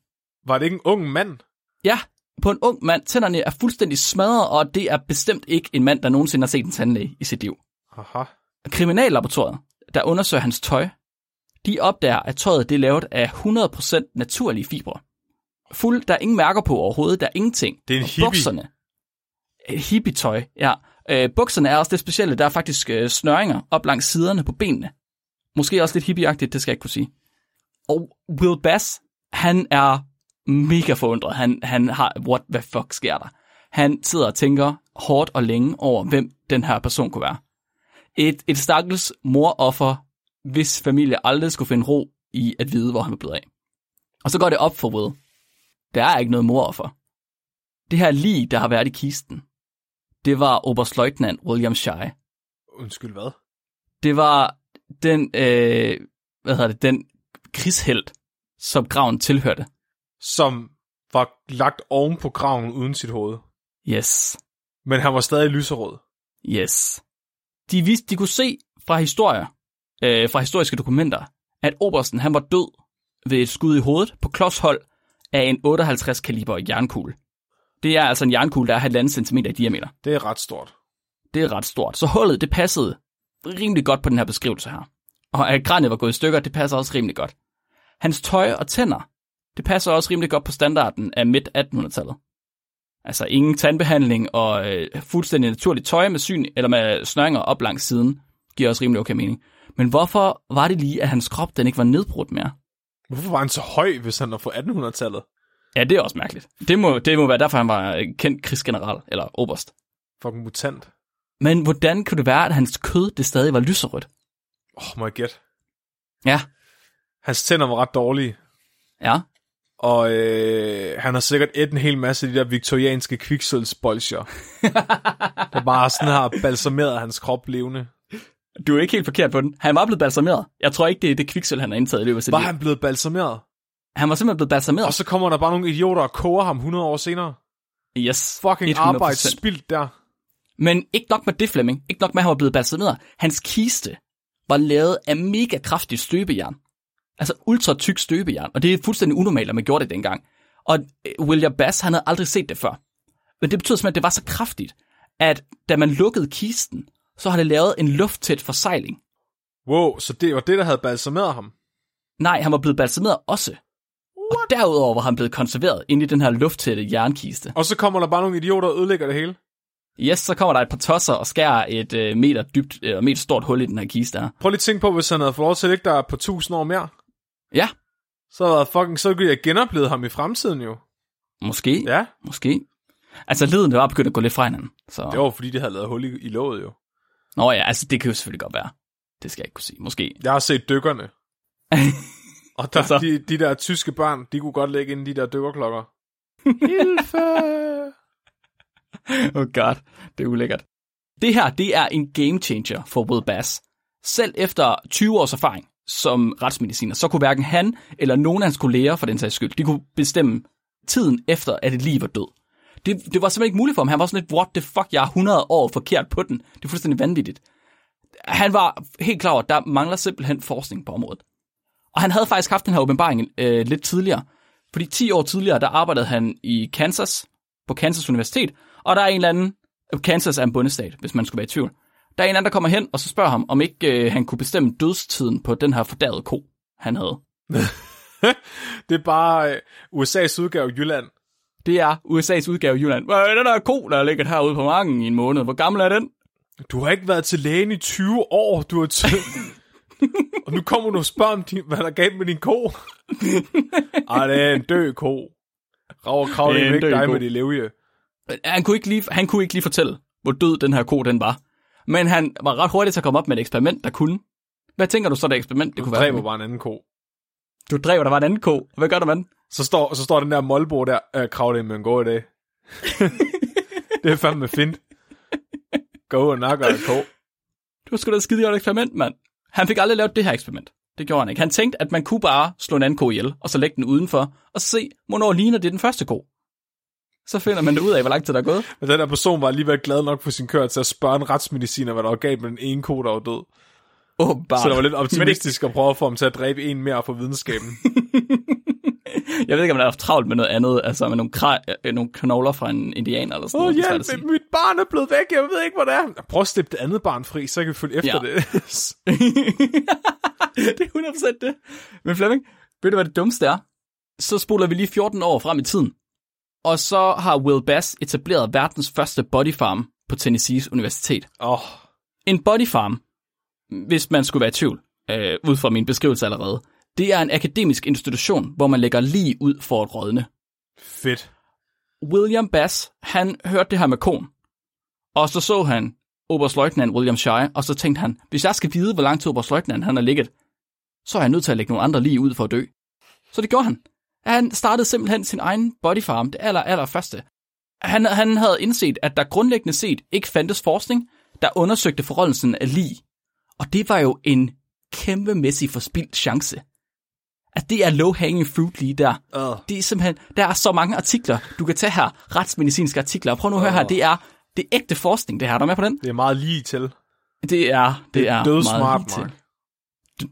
Var det ikke en ung mand? Ja, på en ung mand, tænderne er fuldstændig smadret, og det er bestemt ikke en mand, der nogensinde har set en tandlæge i sit liv. Aha. Kriminallaboratoriet, der undersøger hans tøj, de opdager, at tøjet det er lavet af 100% naturlige fibre. Fuld, der er ingen mærker på overhovedet, der er ingenting. Det er en Og hippie. Bukserne, et hippie-tøj, ja. Øh, bukserne er også det specielle, der er faktisk øh, snøringer op langs siderne på benene. Måske også lidt hippieagtigt, det skal jeg ikke kunne sige. Og Will Bass, han er mega forundret. Han, han har, what the fuck sker der? Han sidder og tænker hårdt og længe over, hvem den her person kunne være. Et, et stakkels moroffer, hvis familie aldrig skulle finde ro i at vide, hvor han var blevet af. Og så går det op for Will. Der er ikke noget moroffer. Det her lige, der har været i kisten, det var oberstløjtnant William Shy. Undskyld, hvad? Det var den, øh, hvad hedder det, den krigsheld, som graven tilhørte. Som var lagt oven på graven uden sit hoved. Yes. Men han var stadig lyserød. Yes. De, vidste, de kunne se fra historier, øh, fra historiske dokumenter, at Obersten han var død ved et skud i hovedet på klodshold af en 58 kaliber jernkugle. Det er altså en jernkugle, der er 1,5 cm i diameter. Det er ret stort. Det er ret stort. Så hullet, det passede rimelig godt på den her beskrivelse her. Og at granet var gået i stykker, det passer også rimelig godt. Hans tøj og tænder, det passer også rimelig godt på standarden af midt 1800-tallet. Altså ingen tandbehandling og øh, fuldstændig naturligt tøj med syn eller med snøringer op langs siden, giver også rimelig okay mening. Men hvorfor var det lige, at hans krop den ikke var nedbrudt mere? Hvorfor var han så høj, hvis han var fra 1800-tallet? Ja, det er også mærkeligt. Det må, det må være derfor, han var kendt krigsgeneral, eller oberst. Fucking mutant. Men hvordan kunne det være, at hans kød det stadig var lyserødt? Åh, oh, må jeg gætte. Ja, Hans tænder var ret dårlige. ja. Og øh, han har sikkert et en hel masse af de der viktorianske kviksølvsbolcher. der bare sådan har balsameret hans krop levende. Du er ikke helt forkert på den. Han var blevet balsameret. Jeg tror ikke, det er det kviksøl, han har indtaget i løbet af sit Var liv. han blevet balsameret? Han var simpelthen blevet balsameret. Og så kommer der bare nogle idioter og koger ham 100 år senere. Yes, Fucking 100%. arbejde spildt der. Men ikke nok med det, Flemming. Ikke nok med, at han var blevet balsameret. Hans kiste var lavet af mega kraftigt støbejern. Altså ultra tyk støbejern. Og det er fuldstændig unormalt, at man gjorde det dengang. Og øh, William Bass, han havde aldrig set det før. Men det betyder simpelthen, at det var så kraftigt, at da man lukkede kisten, så har det lavet en lufttæt forsejling. Wow, så det var det, der havde balsameret ham. Nej, han var blevet balsameret også. Og derudover var han blevet konserveret inde i den her lufttætte jernkiste. Og så kommer der bare nogle idioter og ødelægger det hele. Yes, så kommer der et par tosser og skærer et øh, meter dybt, øh, meter stort hul i den her kiste her. Prøv lige at tænke på, hvis han havde fået lov til at ligge der på 1000 år mere. Ja, Så fucking, så kunne jeg genoplevet ham i fremtiden jo. måske. Ja, Måske. Altså, leden var begyndt at gå lidt fra hinanden. Så... det var fordi, de havde lavet hul i, i låget jo. Nå ja, altså, det kan jo selvfølgelig godt være. Det skal jeg ikke kunne sige. Måske. Jeg har set dykkerne. Og der, så? de, de der tyske børn, de kunne godt lægge ind i de der dykkerklokker. Hilfe! oh god, det er ulækkert. Det her, det er en game changer for Will Bass. Selv efter 20 års erfaring som retsmediciner, så kunne hverken han eller nogen af hans kolleger, for den sags skyld, de kunne bestemme tiden efter, at et liv var død. Det, det var simpelthen ikke muligt for ham. Han var sådan lidt, what the fuck, jeg er 100 år forkert på den. Det er fuldstændig vanvittigt. Han var helt klar over, at der mangler simpelthen forskning på området. Og han havde faktisk haft den her åbenbaring øh, lidt tidligere. Fordi 10 år tidligere, der arbejdede han i Kansas, på Kansas Universitet, og der er en eller anden, øh, Kansas er en bundestat, hvis man skulle være i tvivl. Der er en anden, der kommer hen, og så spørger ham, om ikke øh, han kunne bestemme dødstiden på den her fordærede ko, han havde. det er bare øh, USA's udgave af Jylland. Det er USA's udgave af Jylland. Hvad er den der ko, der har ligget herude på marken i en måned? Hvor gammel er den? Du har ikke været til lægen i 20 år, du har til... og nu kommer du og spørger om, din, hvad der er galt med din ko. Ej, det er en død ko. Rav og krav, Det er ikke dig ko. med de levje. Han kunne, ikke lige, han kunne ikke lige fortælle, hvor død den her ko den var. Men han var ret hurtig til at komme op med et eksperiment, der kunne. Hvad tænker du så, det eksperiment, det Du kunne være? dræber bare en anden ko. Du drev, der var en anden ko. Hvad gør der, mand? Så står, så står den der målbo der, øh, krav det med en god idé. det er fandme fint. Gå og nakker en ko. Var sgu da skide godt eksperiment, mand. Han fik aldrig lavet det her eksperiment. Det gjorde han ikke. Han tænkte, at man kunne bare slå en anden ko ihjel, og så lægge den udenfor, og se, hvornår ligner det den første ko. Så finder man det ud af, hvor lang tid der er gået. Men den der person var alligevel glad nok for sin kør til at spørge en retsmediciner, hvad der var galt med den ene ko, der var død. Åbenbart. Så det var lidt optimistisk at prøve at få ham til at dræbe en mere for videnskaben. det, jeg ved ikke, om har haft travlt med noget andet, altså med nogle, kra- øh, nogle knogler fra en indianer eller sådan Åh, noget. det er hjælp, sige. mit barn er blevet væk, jeg ved ikke, hvor det er. Prøv at slippe det andet barn fri, så kan vi følge efter Ja. det. det er 100% det. Men Flemming, ved du, hvad det dummeste er? Så spoler vi lige 14 år frem i tiden. Og så har Will Bass etableret verdens første body farm på Tennessees Universitet. Åh, oh, En body farm, hvis man skulle være i tvivl, øh, ud fra min beskrivelse allerede, det er en akademisk institution, hvor man lægger lige ud for at rådne. fedt. William Bass, han hørte det her med kon, og så så han oberstløjtnant William Shire, og så tænkte han, hvis jeg skal vide, hvor lang tid oberstløjtnant han har ligget, så er jeg nødt til at lægge nogle andre lige ud for at dø. Så det gjorde han. Han startede simpelthen sin egen body farm, det aller, aller første. Han, han havde indset, at der grundlæggende set ikke fandtes forskning, der undersøgte forholdelsen af lig. Og det var jo en kæmpemæssig forspildt chance. At det er low-hanging fruit lige der. Uh. Det er simpelthen, der er så mange artikler, du kan tage her, retsmedicinske artikler. Prøv nu at høre her, det er, det er ægte forskning, det her. Er du med på den? Det er meget lige til. Det er, det, er dødsmart, meget lige Mark. til.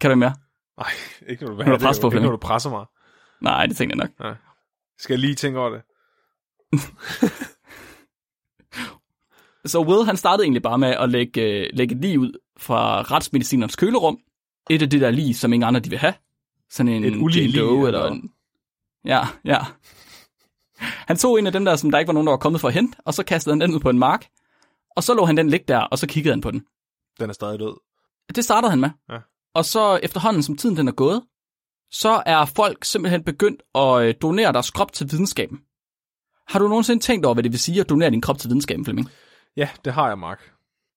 Kan du mere? Nej, ikke når du, er på, ikke når Flemming. du presser mig. Nej, det tænker jeg nok. Skal jeg lige tænke over det? Så Will, han startede egentlig bare med at lægge, øh, lægge lige ud fra retsmedicinernes kølerum. Et af det der lige, som ingen andre de vil have. Sådan en Et ulige eller eller en... Ja, ja. Han tog en af dem der, som der ikke var nogen, der var kommet for at hente, og så kastede han den ud på en mark. Og så lå han den ligge der, og så kiggede han på den. Den er stadig død. Det startede han med. Ja. Og så efterhånden, som tiden den er gået, så er folk simpelthen begyndt at øh, donere deres krop til videnskaben. Har du nogensinde tænkt over, hvad det vil sige at donere din krop til videnskaben, Flemming? Ja, det har jeg, Mark.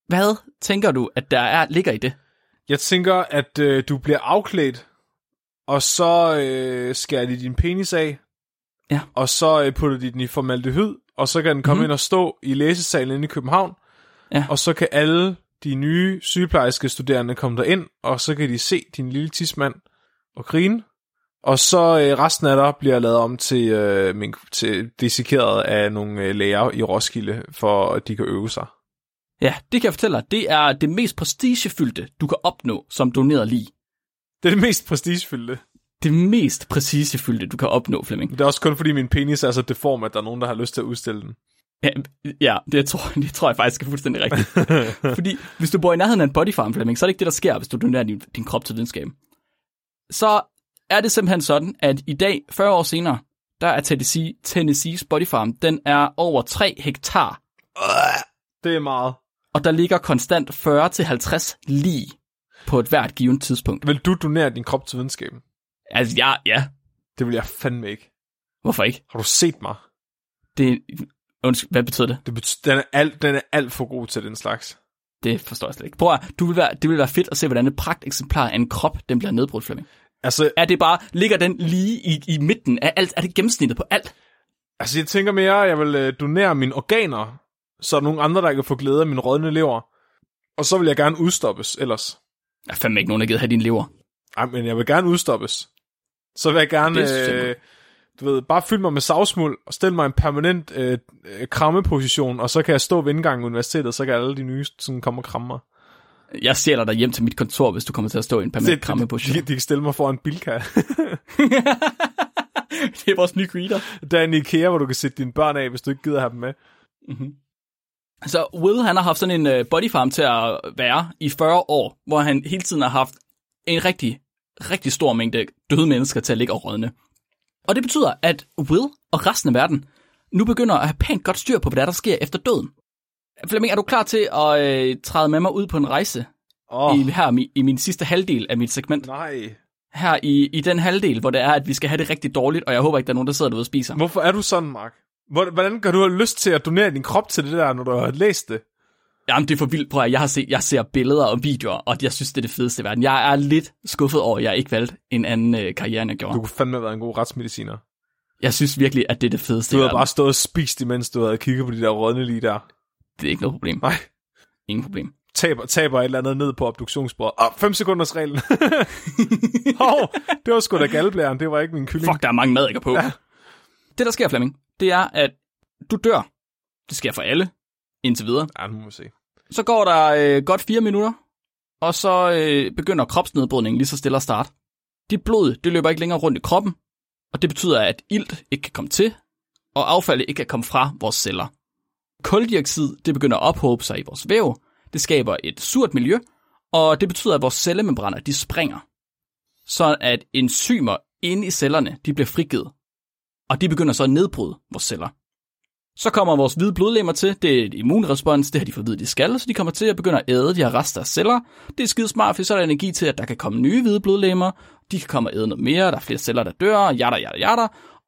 Hvad tænker du, at der er ligger i det? Jeg tænker, at øh, du bliver afklædt, og så øh, skærer de din penis af, Ja. og så øh, putter de den i formaldehyd, og så kan den komme mm-hmm. ind og stå i læsesalen inde i København, Ja. og så kan alle de nye sygeplejerske studerende komme derind, og så kan de se din lille tidsmand og grine, og så øh, resten af dig bliver lavet om til, øh, min, til dissekeret af nogle øh, læger i Roskilde, for at de kan øve sig. Ja, det kan jeg fortælle dig. Det er det mest prestigefyldte, du kan opnå som doneret lig. Det er det mest prestigefyldte. Det mest prestigefyldte, du kan opnå, Flemming. Det er også kun fordi min penis er så deform, at der er nogen, der har lyst til at udstille den. Ja, ja det, tror, det tror jeg faktisk er fuldstændig rigtigt. Fordi hvis du bor i nærheden af en bodyfarm, Flemming, så er det ikke det, der sker, hvis du donerer din, din krop til videnskaben. Så er det simpelthen sådan, at i dag, 40 år senere, der er Tennessee, Tennessee's bodyfarm, den er over 3 hektar, Det er meget. og der ligger konstant 40-50 lig på et hvert givet tidspunkt. Vil du donere din krop til videnskaben? Altså, ja, ja. Det vil jeg fandme ikke. Hvorfor ikke? Har du set mig? Det, undskyld, hvad betyder det? Det bet- den, er alt, den er alt for god til den slags. Det forstår jeg slet ikke. Prøv at, du vil være, det vil være fedt at se, hvordan et pragteksemplar af en krop, den bliver nedbrudt, Flemming. Altså, Er det bare, ligger den lige i, i midten af alt? Er det gennemsnittet på alt? altså, jeg tænker mere, at jeg vil øh, donere mine organer, så er nogle andre, der kan få glæde af min rådne lever. Og så vil jeg gerne udstoppes ellers. Jeg er fandme ikke nogen, der gider have din lever. Ej, men jeg vil gerne udstoppes. Så vil jeg gerne, Det øh, du ved, bare fylde mig med savsmuld og stille mig i en permanent øh, øh, krammeposition, og så kan jeg stå ved indgangen i universitetet, så kan alle de nye sådan komme og kramme mig. Jeg stjæler dig hjem til mit kontor, hvis du kommer til at stå i en permanent krammeposition. de, de kan stille mig foran Bilka. det er vores nye greeter. Der er en IKEA, hvor du kan sætte dine børn af, hvis du ikke gider have dem med. Så Will, han har haft sådan en uh, bodyfarm til at være i 40 år, hvor han hele tiden har haft en rigtig, rigtig stor mængde døde mennesker til at ligge og rådne. Og det betyder, at Will og resten af verden nu begynder at have pænt godt styr på, hvad der, er, der sker efter døden. Flemming, er du klar til at øh, træde med mig ud på en rejse oh. i, her i, i min sidste halvdel af mit segment? nej. Her i, i den halvdel, hvor det er, at vi skal have det rigtig dårligt, og jeg håber ikke, der er nogen, der sidder derude og spiser. Hvorfor er du sådan, Mark? Hvor- Hvordan kan du have lyst til at donere din krop til det der, når du har læst det? Jamen, det er for vildt, prøv at jeg, har set, jeg ser billeder og videoer, og jeg synes, det er det fedeste i verden. Jeg er lidt skuffet over, at jeg ikke valgte en anden øh, karriere, end jeg gjorde. Du kunne fandme have været en god retsmediciner. Jeg synes virkelig, at det er det fedeste Du havde bare stået og spist, imens du havde kigget på de der rådne lige der. Det er ikke noget problem. Nej. Ingen problem. Taber, taber et eller andet ned på obduktionsbordet. Åh, oh, 5 sekunders reglen. Hov, det var sgu da galblæren, det var ikke min kylling. Fuck, der er mange mad, på. Ja. Det, der sker, Flemming, det er, at du dør. Det sker for alle, indtil videre. Ja, nu må vi se. Så går der øh, godt fire minutter, og så øh, begynder kropsnedbrydningen lige så stille at starte. Dit blod, det løber ikke længere rundt i kroppen, og det betyder, at ilt ikke kan komme til, og affaldet ikke kan komme fra vores celler. Koldioxid, det begynder at ophobe sig i vores væv, det skaber et surt miljø, og det betyder, at vores cellemembraner, de springer. Så at enzymer inde i cellerne, de bliver frigivet, og de begynder så at nedbryde vores celler. Så kommer vores hvide blodlemmer til, det er et immunrespons, det har de fået vidt, de skal, så de kommer til at begynde at æde de her rester af celler. Det er skide smart, for så er der energi til, at der kan komme nye hvide blodlemmer, de kan komme og æde noget mere, der er flere celler, der dør, jada, jada, jada.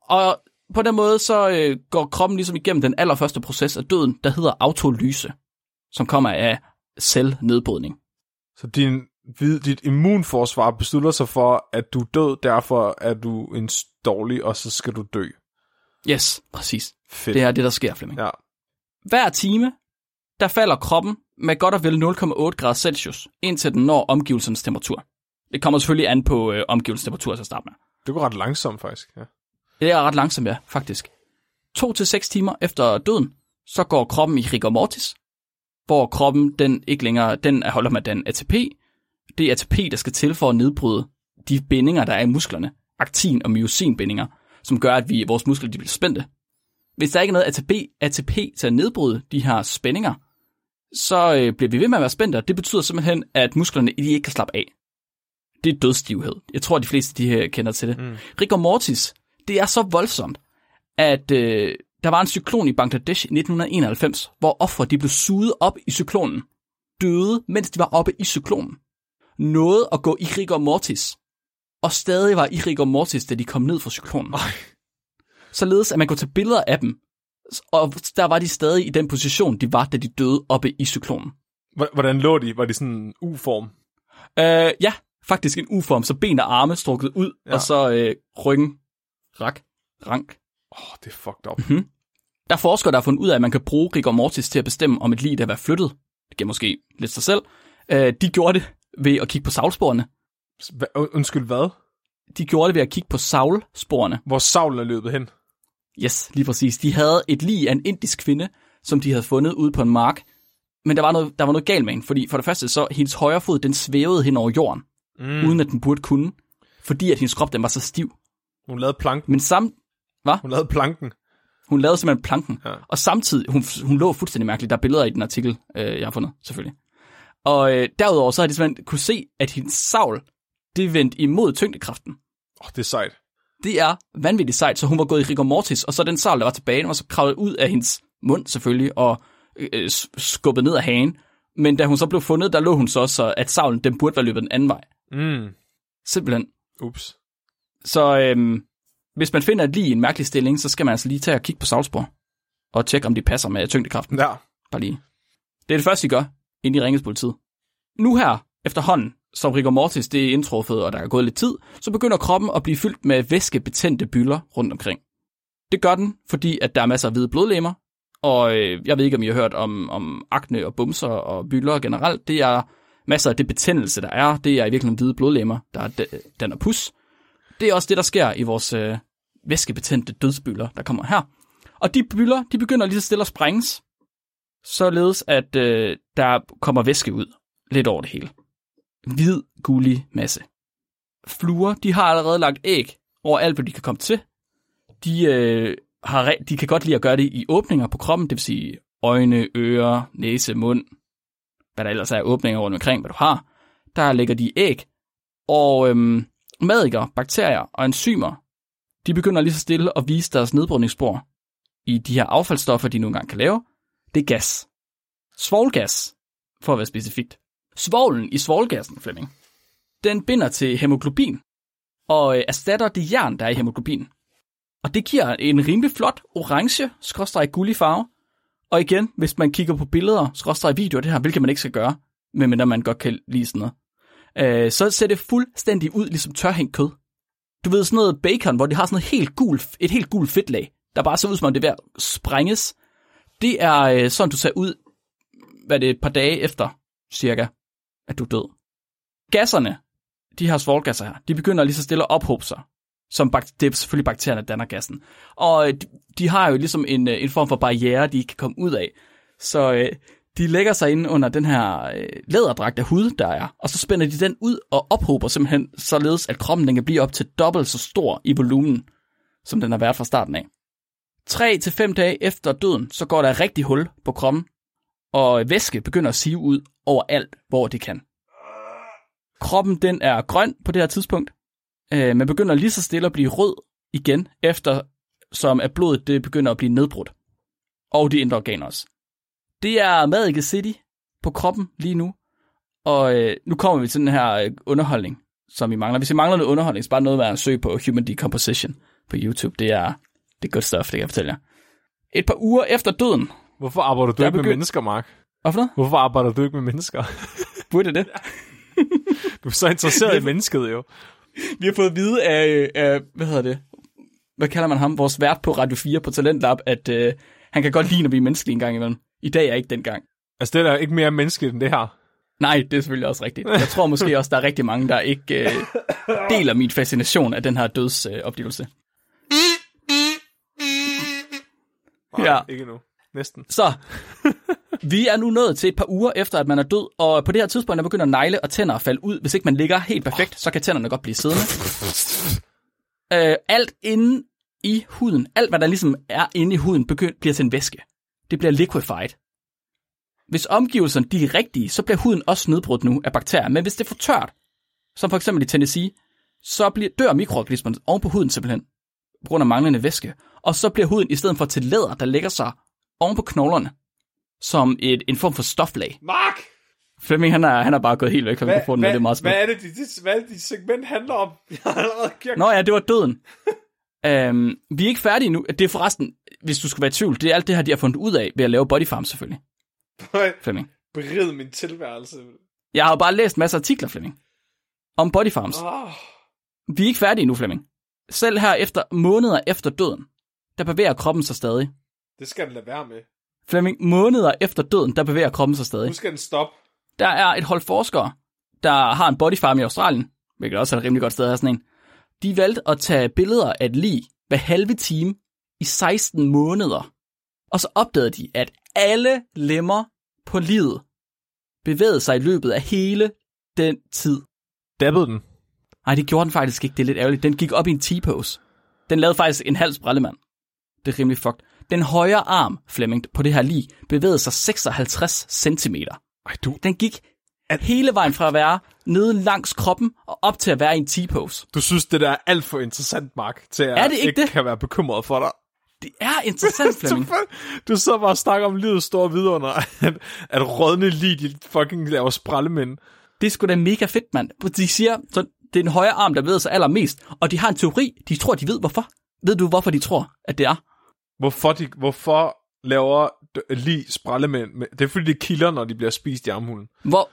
Og på den måde, så øh, går kroppen ligesom igennem den allerførste proces af døden, der hedder autolyse, som kommer af cellenedbrydning. Så din, dit immunforsvar beslutter sig for, at du er død, derfor er du en dårlig, og så skal du dø. Yes, præcis. Fedt. Det er det, der sker, Flemming. Ja. Hver time, der falder kroppen med godt og vel 0,8 grader Celsius, indtil den når omgivelsernes temperatur. Det kommer selvfølgelig an på øh, omgivelsernes temperatur til at starte med. Det går ret langsomt, faktisk. Ja. Det er ret langsomt, ja, faktisk. 2 til seks timer efter døden, så går kroppen i rigor mortis, hvor kroppen den ikke længere, den holder med den ATP. Det er ATP, der skal til for at nedbryde de bindinger, der er i musklerne. Aktin- og myosinbindinger, som gør, at vi, vores muskler de bliver spændte. Hvis der ikke er noget ATP, ATP til at nedbryde de her spændinger, så øh, bliver vi ved med at være spændte, og det betyder simpelthen, at musklerne de ikke kan slappe af. Det er dødsstivhed. Jeg tror, at de fleste de her kender til det. Mm. Rigor mortis, det er så voldsomt, at øh, der var en cyklon i Bangladesh i 1991, hvor ofre de blev suget op i cyklonen, døde, mens de var oppe i cyklonen. Nåede at gå i rigor mortis, og stadig var i rigor mortis, da de kom ned fra cyklonen. Ej. Således, at man kunne tage billeder af dem, og der var de stadig i den position, de var, da de døde oppe i cyklonen. Hvordan lå de? Var de sådan en U-form? Øh, ja, faktisk en U-form, så ben og arme strukket ud. Ja. og så øh, ryggen, rak, rank. Åh, oh, det er fucked up. Der er forskere, der har fundet ud af, at man kan bruge rigor mortis til at bestemme, om et lig er været flyttet. Det giver måske lidt sig selv. Øh, de gjorde det ved at kigge på savlsporene. Hva- und- Undskyld, hvad? De gjorde det ved at kigge på savlsporene. Hvor savlen er løbet hen? Yes, lige præcis. De havde et lig af en indisk kvinde, som de havde fundet ude på en mark. Men der var noget, der var noget galt med hende, fordi for det første så, hendes højre fod, den svævede hen over jorden, mm. uden at den burde kunne, fordi at hendes krop, den var så stiv. Hun lavede planken. Men sam, Hun lavede planken. hun lavede simpelthen planken, Ja. og samtidig, hun, hun lå fuldstændig mærkeligt. Der er billeder i den artikel, øh, jeg har fundet, selvfølgelig. Og øh, derudover så har de simpelthen kunne se, at hendes savl, det vendte imod tyngdekraften. Åh, oh, det er sejt. Det er vanvittigt sejt, så hun var gået i rigor mortis, og så den savl, der var tilbage, den var så kravlet ud af hendes mund selvfølgelig, og øh, skubbet ned af hagen. Men da hun så blev fundet, der lå hun så, så at savlen, den burde være løbet den anden vej. Mm. Simpelthen. Ups. Så øhm, hvis man finder et lige i en mærkelig stilling, så skal man altså lige tage og kigge på savlspor, og tjekke, om de passer med tyngdekraften. Ja. Bare lige. Det er det første, de gør, inden de ringes politiet. Nu her, efterhånden, som rigor mortis det er indtruffet, og der er gået lidt tid, så begynder kroppen at blive fyldt med væskebetændte bylder rundt omkring. Det gør den, fordi at der er masser af hvide blodlemmer, og øh, jeg ved ikke, om I har hørt om, om akne og bumser og bylder generelt. Det er masser af det betændelse, der er. Det er i virkeligheden hvide blodlemmer, der er de, den er pus. Det er også det, der sker i vores øh, væskebetændte dødsbyller, der kommer her. Og de byller, de begynder lige så stille at sprænges, således at øh, der kommer væske ud lidt over det hele. Hvid, gullig masse. Fluer, de har allerede lagt æg over alt, hvad de kan komme til. De, øh, har, de kan godt lide at gøre det i åbninger på kroppen, det vil sige øjne, ører, næse, mund, hvad der ellers er åbninger rundt omkring, hvad du har. Der lægger de æg, og øhm, madikker, bakterier og enzymer, de begynder lige så stille at vise deres nedbrydningsspor i de her affaldsstoffer, de nogle gange kan lave. Det er gas. Svovlgas, for at være specifikt. Svovlen i svovlgassen, Flemming, den binder til hemoglobin, og øh, erstatter det jern, der er i hemoglobin. Og det giver en rimelig flot orange, skråstrej gullig farve. Og igen, hvis man kigger på billeder, skråstrej videoer, det her, hvilket man ikke skal gøre, medmindre man godt kan lide sådan noget, øh, så ser det fuldstændig ud ligesom tørhængt kød. Du ved sådan noget bacon, hvor de har sådan noget helt gul, et helt gul fedtlag, der bare ser ud som om det er ved at sprænges. Det er øh, sådan, du ser ud, hvad det er et par dage efter, cirka, at du er død. Gasserne, de her svovlgasser her, de begynder lige så stille at ophobe sig. Som bak- det er selvfølgelig bakterierne, der danner gassen. Og øh, de, de har jo ligesom en, øh, en form for barriere, de ikke kan komme ud af. Så øh, de lægger sig ind under den her øh, læderdragt af hud, der er, og så spænder de den ud og ophober simpelthen, således at kroppen den kan blive op til dobbelt så stor i volumen, som den har været fra starten af. 3 til fem dage efter døden, så går der et rigtig hul på kroppen, og væske begynder at sive ud overalt, hvor det kan. Kroppen den er grøn på det her tidspunkt, øh, men begynder lige så stille at blive rød igen, efter som at blodet det begynder at blive nedbrudt. Og de indre organer også. Det er Magic City på kroppen lige nu, og øh, nu kommer vi til den her øh, underholdning, som vi mangler. Hvis I mangler noget underholdning, så bare noget med at søge på Human Decomposition på YouTube. Det er, det er godt stuff, det kan jeg fortælle jer. Et par uger efter døden. Hvorfor arbejder du ikke med begy- mennesker, Mark? Hvorfor noget? Hvorfor arbejder du ikke med mennesker? Burde det? Du er så interesseret i mennesket, jo. Vi har fået at vide af, af, hvad hedder det, hvad kalder man ham, vores vært på Radio 4 på Talentlab, at øh, han kan godt lide, vi er menneskelige en gang imellem. I dag er ikke den gang. Altså, det er da ikke mere menneskeligt end det her. Nej, det er selvfølgelig også rigtigt. Jeg tror måske også, der er rigtig mange, der ikke øh, deler min fascination af den her dødsoplevelse. Nej, Ja. ikke nu. Næsten. Så, vi er nu nået til et par uger efter, at man er død, og på det her tidspunkt, der begynder negle og tænder at falde ud. Hvis ikke man ligger helt perfekt, så kan tænderne godt blive siddende. Øh, alt inde i huden, alt hvad der ligesom er inde i huden, begynder, bliver til en væske. Det bliver liquefied. Hvis omgivelserne de er rigtige, så bliver huden også nedbrudt nu af bakterier. Men hvis det er for tørt, som for eksempel i Tennessee, så bliver, dør mikroorganismerne oven på huden simpelthen, på grund af manglende væske. Og så bliver huden i stedet for til læder, der lægger sig oven på knoglerne, som et, en form for stoflag. Mark! Flemming, han er, han er bare gået helt væk fra mikrofonen, og det er meget hvad, smukt. er det, dit, hvad er det, dit segment handler om? Jeg har allerede Nå ja, det var døden. øhm, vi er ikke færdige nu. Det er forresten, hvis du skulle være i tvivl, det er alt det her, de har fundet ud af ved at lave Body Farm selvfølgelig, Flemming. beride min tilværelse. Jeg har jo bare læst masser af artikler, Flemming, om Body Farms. Oh, Vi er ikke færdige nu, Flemming. Selv her efter måneder efter døden, der bevæger kroppen sig stadig. det skal den lade være med. Flemming, måneder efter døden, der bevæger kroppen sig stadig. Nu skal den stoppe. Der er et hold forskere, der har en body farm i Australien, hvilket også er et rimelig godt sted at have sådan en. De valgte at tage billeder af et lig hver halve time i 16 måneder. Og så opdagede de, at alle lemmer på livet bevægede sig i løbet af hele den tid. Dabbede den. Nej, det gjorde den faktisk ikke. Det er lidt ærgerligt. Den gik op i en T-pose. Den lavede faktisk en halv sprallemand. Det er rimelig fucked. Den højre arm, Flemming, på det her lig, bevægede sig 56 cm. Ej, du, Den gik hele vejen fra at være nede langs kroppen og op til at være i en T-pose. du synes, det der er alt for interessant, Mark, til at Er det ikke ikke det? kan være bekymret for dig. Det er interessant, Flemming. Du så bare og snakker om livets store vidunder, at, at rådne lige de fucking laver sprællemænd. Det er sgu da mega fedt, mand. De siger, så det er den højre arm, der bevæger sig allermest. Og de har en teori. De tror, de ved hvorfor. Ved du, hvorfor de tror, at det er? Hvorfor, de, hvorfor laver lige sprællemænd? med- Det er fordi, det kilder, når de bliver spist i armhulen. Hvor,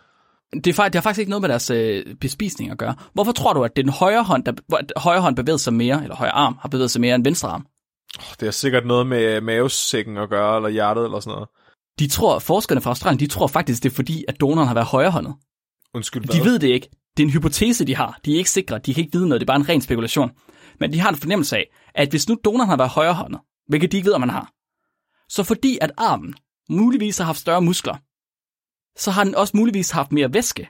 det, er, det har faktisk ikke noget med deres øh, bespisning at gøre. Hvorfor tror du, at det er den højre hånd, der højre hånd bevæger sig mere, eller højre arm har bevæget sig mere end venstre arm? Det har sikkert noget med mavesækken at gøre, eller hjertet, eller sådan noget. De tror, forskerne fra Australien, de tror faktisk, det er fordi, at donoren har været højrehåndet. Undskyld, De ved det ikke. Det er en hypotese, de har. De er ikke sikre. De kan ikke vide noget. Det er bare en ren spekulation. Men de har en fornemmelse af, at hvis nu donoren har været højrehåndet, hvilket de ikke ved, om man har, så fordi at armen muligvis har haft større muskler, så har den også muligvis haft mere væske,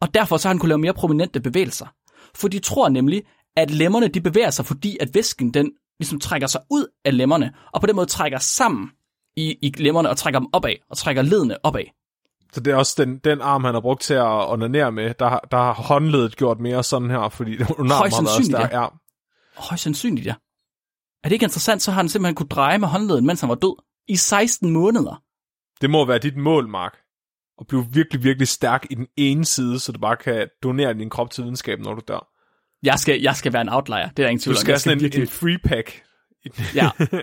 og derfor så har den kunne lave mere prominente bevægelser. For de tror nemlig, at lemmerne de bevæger sig, fordi at væsken den ligesom trækker sig ud af lemmerne, og på den måde trækker sammen i, i lemmerne og trækker dem opad, og trækker ledene opad. Så det er også den, den arm, han har brugt til at onanere med, der, har- der har håndledet gjort mere sådan her, fordi underarmen har været stærk. Ja. Højst sandsynligt, ja. Er det ikke interessant, så har han simpelthen kunne dreje med håndleden, mens han var død. I 16 måneder. Det må være dit mål, Mark. At blive virkelig, virkelig stærk i den ene side, så du bare kan donere din krop til videnskaben, når du dør. Jeg skal, jeg skal være en outlier, det er der ingen tvivl Du om. skal Jeg sådan en, virkelig- en free pack. Ja.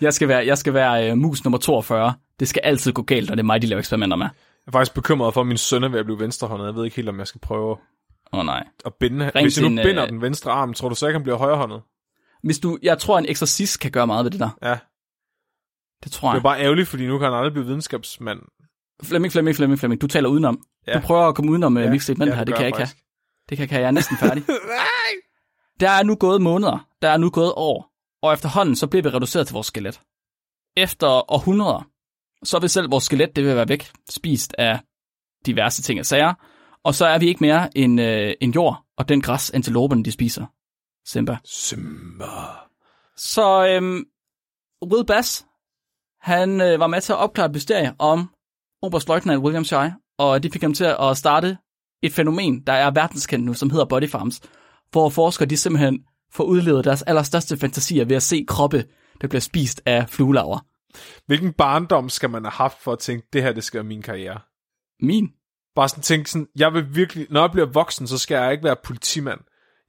Jeg skal være, jeg skal være uh, mus nummer 42. Det skal altid gå galt, og det er mig, de laver eksperimenter med. Jeg er faktisk bekymret for, at min søn er ved at blive venstrehåndet. Jeg ved ikke helt, om jeg skal prøve Åh oh, nej. at binde. Ring Hvis jeg til nu binder øh, den venstre arm, tror du så ikke, han bliver højrehåndet? Hvis du, jeg tror, en eksorcist kan gøre meget ved det der. Ja. Det tror Det er jeg. bare ærgerligt, fordi nu kan han aldrig blive videnskabsmand. Flemming, Flemming, Flemming, Flemming. Du taler udenom. Ja. Du prøver at komme udenom ja, Ja, mixtape ja, her. det kan jeg jeg ikke. Det kan jeg ikke have. Jeg er næsten færdig. Der er nu gået måneder. Der er nu gået år. Og efterhånden, så bliver vi reduceret til vores skelet. Efter århundreder, så vil selv vores skelet, det vil være væk, spist af diverse ting og sager. Og så er vi ikke mere end, øh, en jord, og den græs, antiloperne de spiser. Simba. Simba. Så øhm, Will Bass, han øh, var med til at opklare et mysterie om Oberstløjtnant William Shy, og det fik ham til at starte et fænomen, der er verdenskendt nu, som hedder body farms, hvor forskere de simpelthen får udlevet deres allerstørste fantasier ved at se kroppe, der bliver spist af fluelaver. Hvilken barndom skal man have haft for at tænke, det her, det skal være min karriere? Min? Bare sådan tænke sådan, jeg vil virkelig, når jeg bliver voksen, så skal jeg ikke være politimand.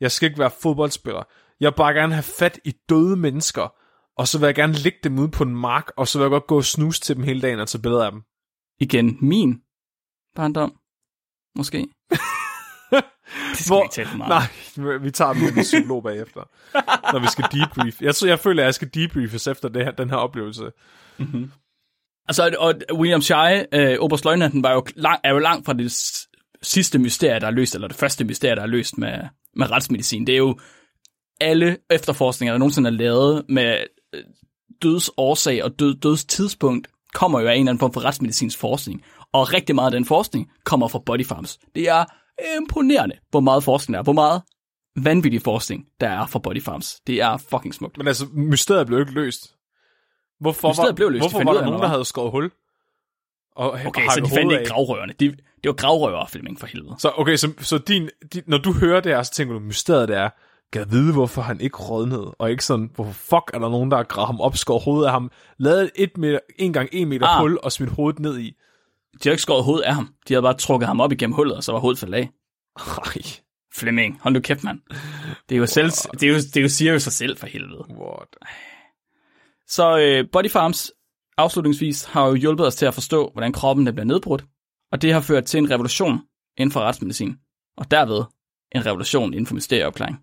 Jeg skal ikke være fodboldspiller. Jeg vil bare gerne have fat i døde mennesker, og så vil jeg gerne lægge dem ud på en mark, og så vil jeg godt gå og snuse til dem hele dagen og tage billeder af dem. Igen, min barndom. Måske. det skal Hvor- vi ikke tale for meget. Nej, vi tager den med en psykolog bagefter, når vi skal debrief. Jeg, jeg føler, at jeg skal debriefes efter det her, den her oplevelse. Altså, og William Shy, øh, Oberstløjtnanten, var jo lang, er jo langt fra det sidste mysterie, der er løst, eller det første mysterie, der er løst med, med retsmedicin. Det er jo alle efterforskninger, der nogensinde er lavet med øh, dødsårsag og død, dødstidspunkt, kommer jo af en eller anden form for retsmedicinsk forskning. Og rigtig meget af den forskning kommer fra body farms. Det er imponerende, hvor meget forskning der er. Hvor meget vanvittig forskning, der er fra body farms. Det er fucking smukt. Men altså, mysteriet blev ikke løst. Hvorfor Mysteriet var, blev løst. De Hvorfor fandt var der nogen, der havde skåret hul? Og Okay, så de fandt ikke af? gravrøverne. De, det var gravrøverfilming for helvede. Så, okay, så, så din, din, når du hører det her, så tænker du, mysteriet det er, kan jeg vide, hvorfor han ikke rådnede, og ikke sådan, hvorfor fuck er der nogen, der har gravet ham op, skåret hovedet af ham, lavet et, meter, en gang en meter Ah. hul og smidt hovedet ned i. De har ikke skåret hovedet af ham. De havde bare trukket ham op igennem hullet, og så var hovedet faldet af. Ej, Flemming, hold nu kæft, mand. Det er jo, selv, det er jo, det er jo, siger jo sig selv for helvede. what? Så øh, Body Farms afslutningsvis har jo hjulpet os til at forstå, hvordan kroppen den bliver nedbrudt, og det har ført til en revolution inden for retsmedicin, og derved en revolution inden for mysterieopklaring.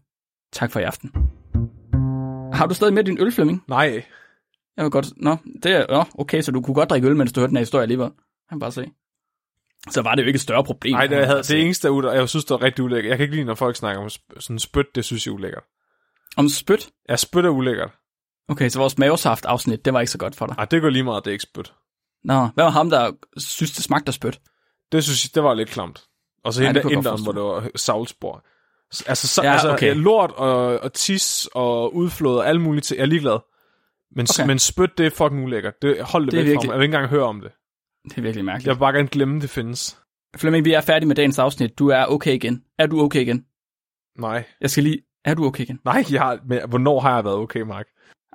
Tak for i aften. Har du stadig med din øl, Flemming? Nej, Jeg vil godt... Nå, det er... Nå, okay, så du kunne godt drikke øl, mens du hørte den her historie alligevel. Jeg kan bare se. Så var det jo ikke et større problem. Nej, det, man havde, bare se. det eneste, der er jeg synes, det er rigtig ulækkert. Jeg kan ikke lide, når folk snakker om sådan spyt, det synes jeg er ulækkert. Om spyt? Ja, spyt er ulækkert. Okay, så vores mavesaft-afsnit, det var ikke så godt for dig. Ej, det går lige meget, det er ikke spyt. Nå, hvad var ham, der synes, det smagte af spyt? Det synes jeg, det var lidt klamt. Og så hende det der jeg inderen, hvor det var savlspor. Altså, så, Ja, altså okay. okay. lort og, og tis og udflod og alle mulige ting. Jeg er ligeglad. Men, Okay. men spyt, det er fucking ulækkert. Det, hold det, Det væk fra virkelig- mig. Jeg vil ikke engang høre om det. Det er virkelig mærkeligt. Jeg vil bare gerne glemme, det findes. Flemming, vi er færdige med dagens afsnit. Du er okay igen. Er du okay igen? Nej. Jeg skal lige... Er du okay igen? Nej, jeg har, men hvornår har jeg været okay, Mark?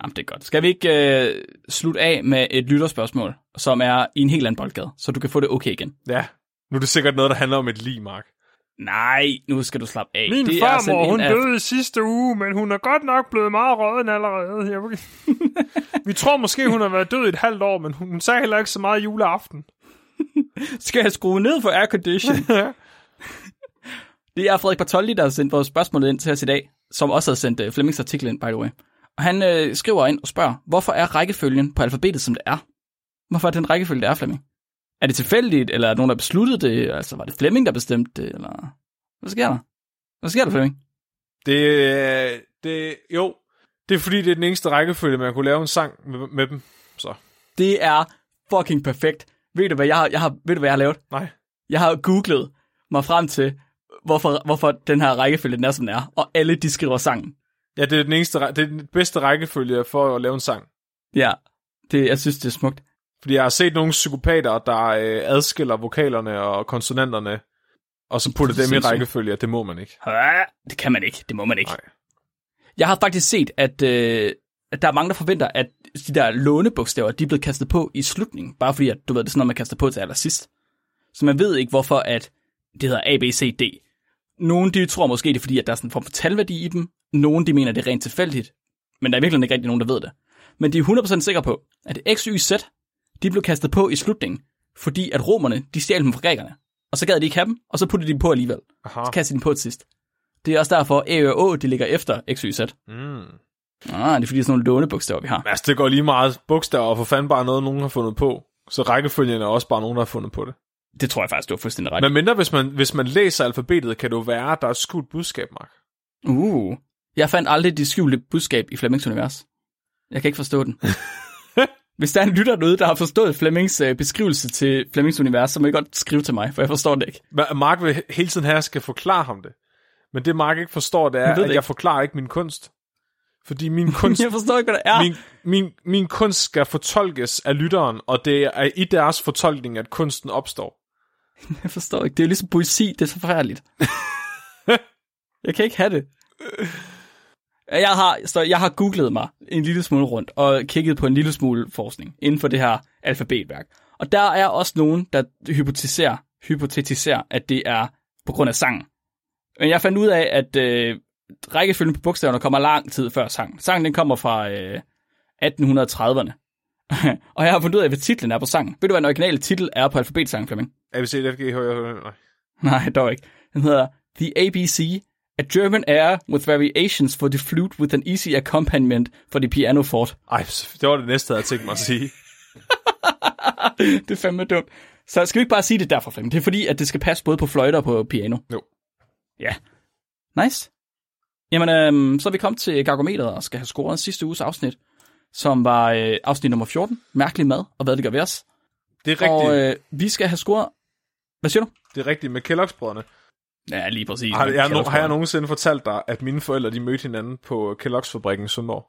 Jamen, det er godt. Skal vi ikke øh, slutte af med et lytterspørgsmål, som er i en helt anden boldgade, så du kan få det okay igen? Ja. Nu er det sikkert noget, der handler om et lig, Mark. Nej, nu skal du slappe af. Min det er farmor, sådan en hun af- døde i sidste uge, men hun er godt nok blevet meget røden allerede. Jeg... Vi tror måske, hun har været død i et halvt år, men hun sagde heller ikke så meget juleaften. Skal jeg skrue ned for aircondition? det er Frederik Bartoldi, der har sendt vores spørgsmål ind til os i dag, som også har sendt uh, Flemmings artikel ind, by the way. Og han øh, skriver ind og spørger, hvorfor er rækkefølgen på alfabetet, som det er? Hvorfor er den rækkefølge, det er, Flemming? Er det tilfældigt, eller er der nogen, der besluttede det? Altså, var det Flemming, der bestemte det, eller... Hvad sker der? Hvad sker der, Flemming? Det, det, jo, det er fordi, det er den eneste rækkefølge, man kunne lave en sang med, med dem. Så, Det er fucking perfekt. Ved du, hvad jeg har, jeg har, ved du, hvad jeg har lavet? nej. Jeg har googlet mig frem til, hvorfor, hvorfor den her rækkefølge den er, som den er. Og alle, de skriver sangen. Ja, det er den eneste, det er den bedste rækkefølge for at lave en sang. Ja, det, jeg synes, det er smukt. Fordi jeg har set nogle psykopater, der øh, adskiller vokalerne og konsonanterne, og så putter er dem i rækkefølge, det må man ikke. Det kan man ikke. Det må man ikke. Nej. Jeg har faktisk set, at, øh, at der er mange, der forventer, at de der lånebogstaver, de er blevet kastet på i slutningen. Bare fordi, at du ved, det er sådan noget, man kaster på til allersidst. Så man ved ikke, hvorfor at det hedder A, B, C, D. Nogle de tror måske, det er fordi, at der er sådan en form for talværdi i dem. Nogle de mener, det er rent tilfældigt. Men der er virkelig ikke rigtig nogen, der ved det. Men de er 100% sikre på, at X, Y, Z, de blev kastet på i slutningen, fordi at romerne, de stjal dem fra grækerne. Og så gad de ikke have dem, og så puttede de dem på alligevel. Aha. Så kastede de dem på til sidst. Det er også derfor, A og Å, de ligger efter X, Y, Z. Mm. Ah, det er fordi, det er sådan nogle lånebogstaver, vi har. Altså, det går lige meget bogstaver, og for fanden bare noget, nogen har fundet på. Så rækkefølgen er også bare nogen, der har fundet på det. Det tror jeg faktisk, du har fuldstændig ret. Men mindre, hvis man, hvis man læser alfabetet, kan det jo være, at der er et skjult budskab, Mark. Uh, jeg fandt aldrig det skjulte budskab i Flemmings univers. Jeg kan ikke forstå den. Hvis der er en lytter derude, der har forstået Flemmings øh, beskrivelse til Flemmings univers, så må I godt skrive til mig, for jeg forstår det ikke. Mark vil hele tiden have, at jeg skal forklare ham det. Men det Mark ikke forstår, det er, det at ikke. jeg forklarer ikke min kunst. Fordi min kunst, Jeg forstår ikke, hvad der er. min, min, min kunst skal fortolkes af lytteren, og det er i deres fortolkning, at kunsten opstår. Jeg forstår ikke. Det er jo ligesom poesi, det er så forfærdeligt. jeg kan ikke have det. Jeg har, så jeg har googlet mig en lille smule rundt og kigget på en lille smule forskning inden for det her alfabetværk. Og der er også nogen, der hypotetiserer, hypotetiserer at det er på grund af sangen. Men jeg fandt ud af, at øh, rækkefølgen på bogstaverne kommer lang tid før sangen. Sangen den kommer fra øh, 1830'erne. og jeg har fundet ud af, hvad titlen er på sangen. Ved du, hvad den originale titel er på alfabetsangen, Flemming? ABC, FG, H, nej. Nej, dog ikke. Den hedder The ABC, a German air with variations for the flute with an easy accompaniment for the piano fort. Ej, det var det næste, jeg havde tænkt mig at sige. det er fandme dumt. Så skal vi ikke bare sige det derfor, Flemming? Det er fordi, at det skal passe både på fløjte og på piano. Jo. Ja. Nice. Jamen, øhm, så er vi kommet til Gargometeret og skal have scoret sidste uges afsnit, som var øh, afsnit nummer 14. Mærkelig mad, og hvad det gør ved os. Det er rigtigt, Og øh, vi skal have scoret... Hvad siger du? det er rigtigt med Kellogg's-brødrene. Ja, lige præcis. Har, jeg, no, har jeg nogen... nogensinde fortalt dig, at mine forældre de mødte hinanden på Kellogg's-fabrikken i Sundborg?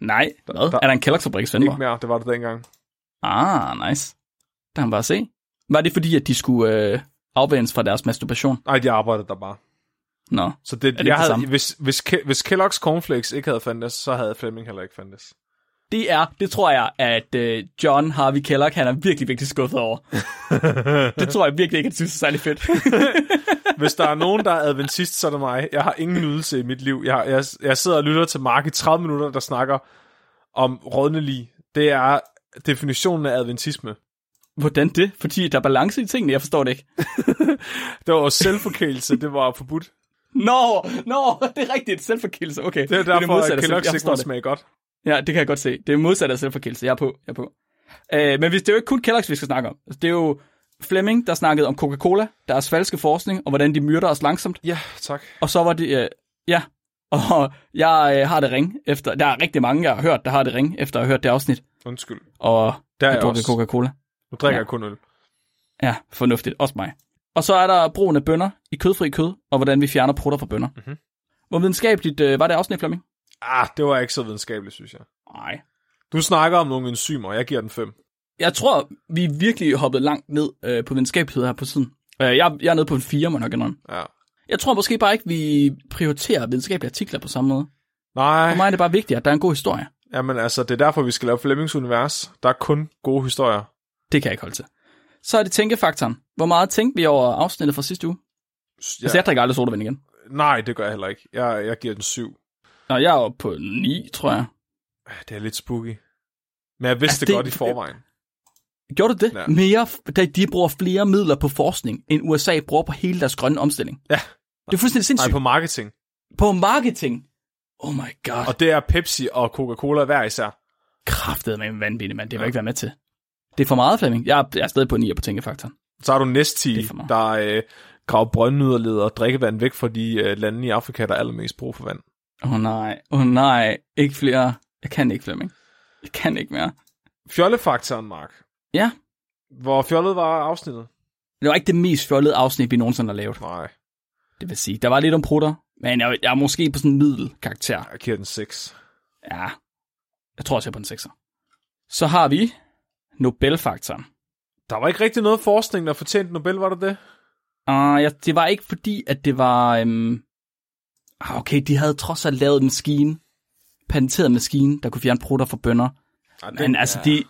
Nej, hvad? der- er der en Kellogg's-fabrik i Svendborg? Ikke mere, det var det dengang. Ah, nice. Der kan man bare se. Var det fordi, at de skulle øh, afvendes fra deres masturbation? Nej, de arbejdede der bare. Nå. Så det, det jeg det havde, samme? hvis, hvis, Ke- hvis Kellogg's Cornflakes ikke havde fandtes, så havde Flemming heller ikke fandtes. det er, det tror jeg, at øh, John Harvey Kellogg, han er virkelig, virkelig skuffet over. det tror jeg virkelig ikke, han synes er særlig fedt. Hvis der er nogen, der er adventist, så er det mig. Jeg har ingen nydelse i mit liv. Jeg, jeg, jeg sidder og lytter til Mark i 30 minutter, der snakker om rådnelig. Det er definitionen af adventisme. Hvordan det? Fordi der er balance i tingene, jeg forstår det ikke. Det var selvforkælelse, det var forbudt. Nå, nå, det er rigtigt. Selvforkælelse, okay. Det er derfor, modsatte at af selv- Kellogg's ikke forstår må det. smage godt. Ja, det kan jeg godt se. Det er modsat af selvforkælelse. Jeg er på. Jeg er på. Øh, men hvis det er jo ikke kun Kellogg's, vi skal snakke om. Altså, Det er jo Fleming, der snakkede om Coca-Cola, deres falske forskning, og hvordan de myrder os langsomt. Ja, tak. Og så var det, øh, ja, og jeg øh, har det ring efter, der er rigtig mange, jeg har hørt, der har det ring, efter at have hørt det afsnit, Undskyld. og Der er jeg drukket. Coca-Cola. Nu drikker Ja. jeg kun øl. Ja, fornuftigt. Også mig. Og så er der brugen af bønner i kødfri kød, og hvordan vi fjerner prutter fra bønner. Mhm. Hvor videnskabeligt øh, var det afsnit, Flemming? Ah, det var ikke så videnskabeligt, synes jeg. Nej. Du snakker om nogle enzymer, og jeg giver den 5. Jeg tror, vi er virkelig hoppet langt ned øh, på videnskabelighed her på siden. Øh, jeg, jeg er nede på en 4, må nok indrømme. Ja. Jeg tror måske bare ikke, vi prioriterer videnskabelige artikler på samme måde. Nej, For mig er det bare vigtigt, at der er en god historie. jamen altså, det er derfor, vi skal lave Flemings univers. Der er kun gode historier. Det kan jeg ikke holde til. Så er det tænkefaktoren. Hvor meget tænkte vi over afsnittet fra sidste uge? Ja. Ja. Altså, jeg drikker aldrig sodavand igen. Nej, det gør jeg heller ikke. Jeg, jeg giver den 7. Nå, jeg er oppe på 9, tror jeg. Det er lidt spooky. Men jeg vidste Altså, det, det- godt i forvejen. Gjorde du det? Ja. Ja. Mere, da de bruger flere midler på forskning, end USA bruger på hele deres grønne omstilling. Ja. Det er fuldstændig sindssygt. Nej, på marketing. på... marketing. Oh my god. Og det er Pepsi og Coca-Cola hver især. Kraftet med en vanvittig mand. Det vil jeg ikke være med til. Det er for meget, Flemming. Jeg er, jeg er stadig på 9 på tænkefaktoren. Så har du Nesti, for meget. der øh, graver ud og leder drikkevand væk fra de øh, lande i Afrika, der er allermest brug for vand. Åh oh, nej. Åh oh, nej. Ikke flere. Jeg kan ikke, Flemming. Jeg kan ikke mere. Fjollefaktoren, Mark. Ja. Hvor fjollet var afsnittet? Det var ikke det mest fjollede afsnit, vi nogensinde har lavet. Nej, Det vil sige, der var lidt om prutter, men jeg, jeg er måske på sådan en middelkarakter. jeg giver den 6. Ja, jeg tror også, jeg er på en 6'er. Så har vi Nobelfaktoren. Der var ikke rigtig noget forskning, der fortjente Nobel, var der det? Uh, ja, det var ikke fordi, at det var... Um... Okay, de havde trods alt lavet en maskine, patenteret maskine, der kunne fjerne prutter fra bønder. Ja, Men altså, de,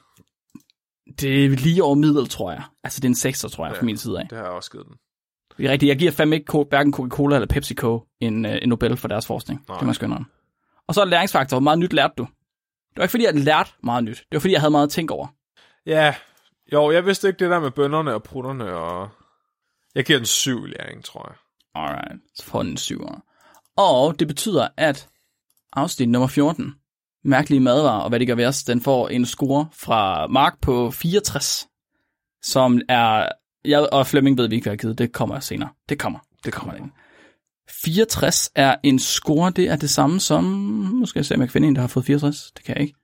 det er lige over middel, tror jeg. Altså, det er en 6'er, tror jeg, ja. fra min side af. Det har jeg også givet den. Det er rigtigt. Jeg giver fandme ikke hverken Coca-Cola eller PepsiCo en, uh, en Nobel for deres forskning. Nej. Det må jeg indrømme. Og så er læringsfaktor. Hvor meget nyt lærte du? Det var ikke fordi, jeg lærte meget nyt. Det var fordi, jeg havde meget at tænke over. Ja, jo, jeg vidste ikke det der med bønderne og prutterne, og jeg giver den 7 i læring, tror jeg. Alright, så får den en 7. Og det betyder, at afsnit nummer 14, mærkelige madvarer og hvad det gør ved os, den får en score fra Mark på 64, som er, jeg og Flemming ved vi ikke, hvad jeg givet, det kommer senere. Det kommer, det kommer ind. 64 er en score, det er det samme som, nu skal jeg se, om jeg kan finde en, der har fået 64, det kan jeg ikke.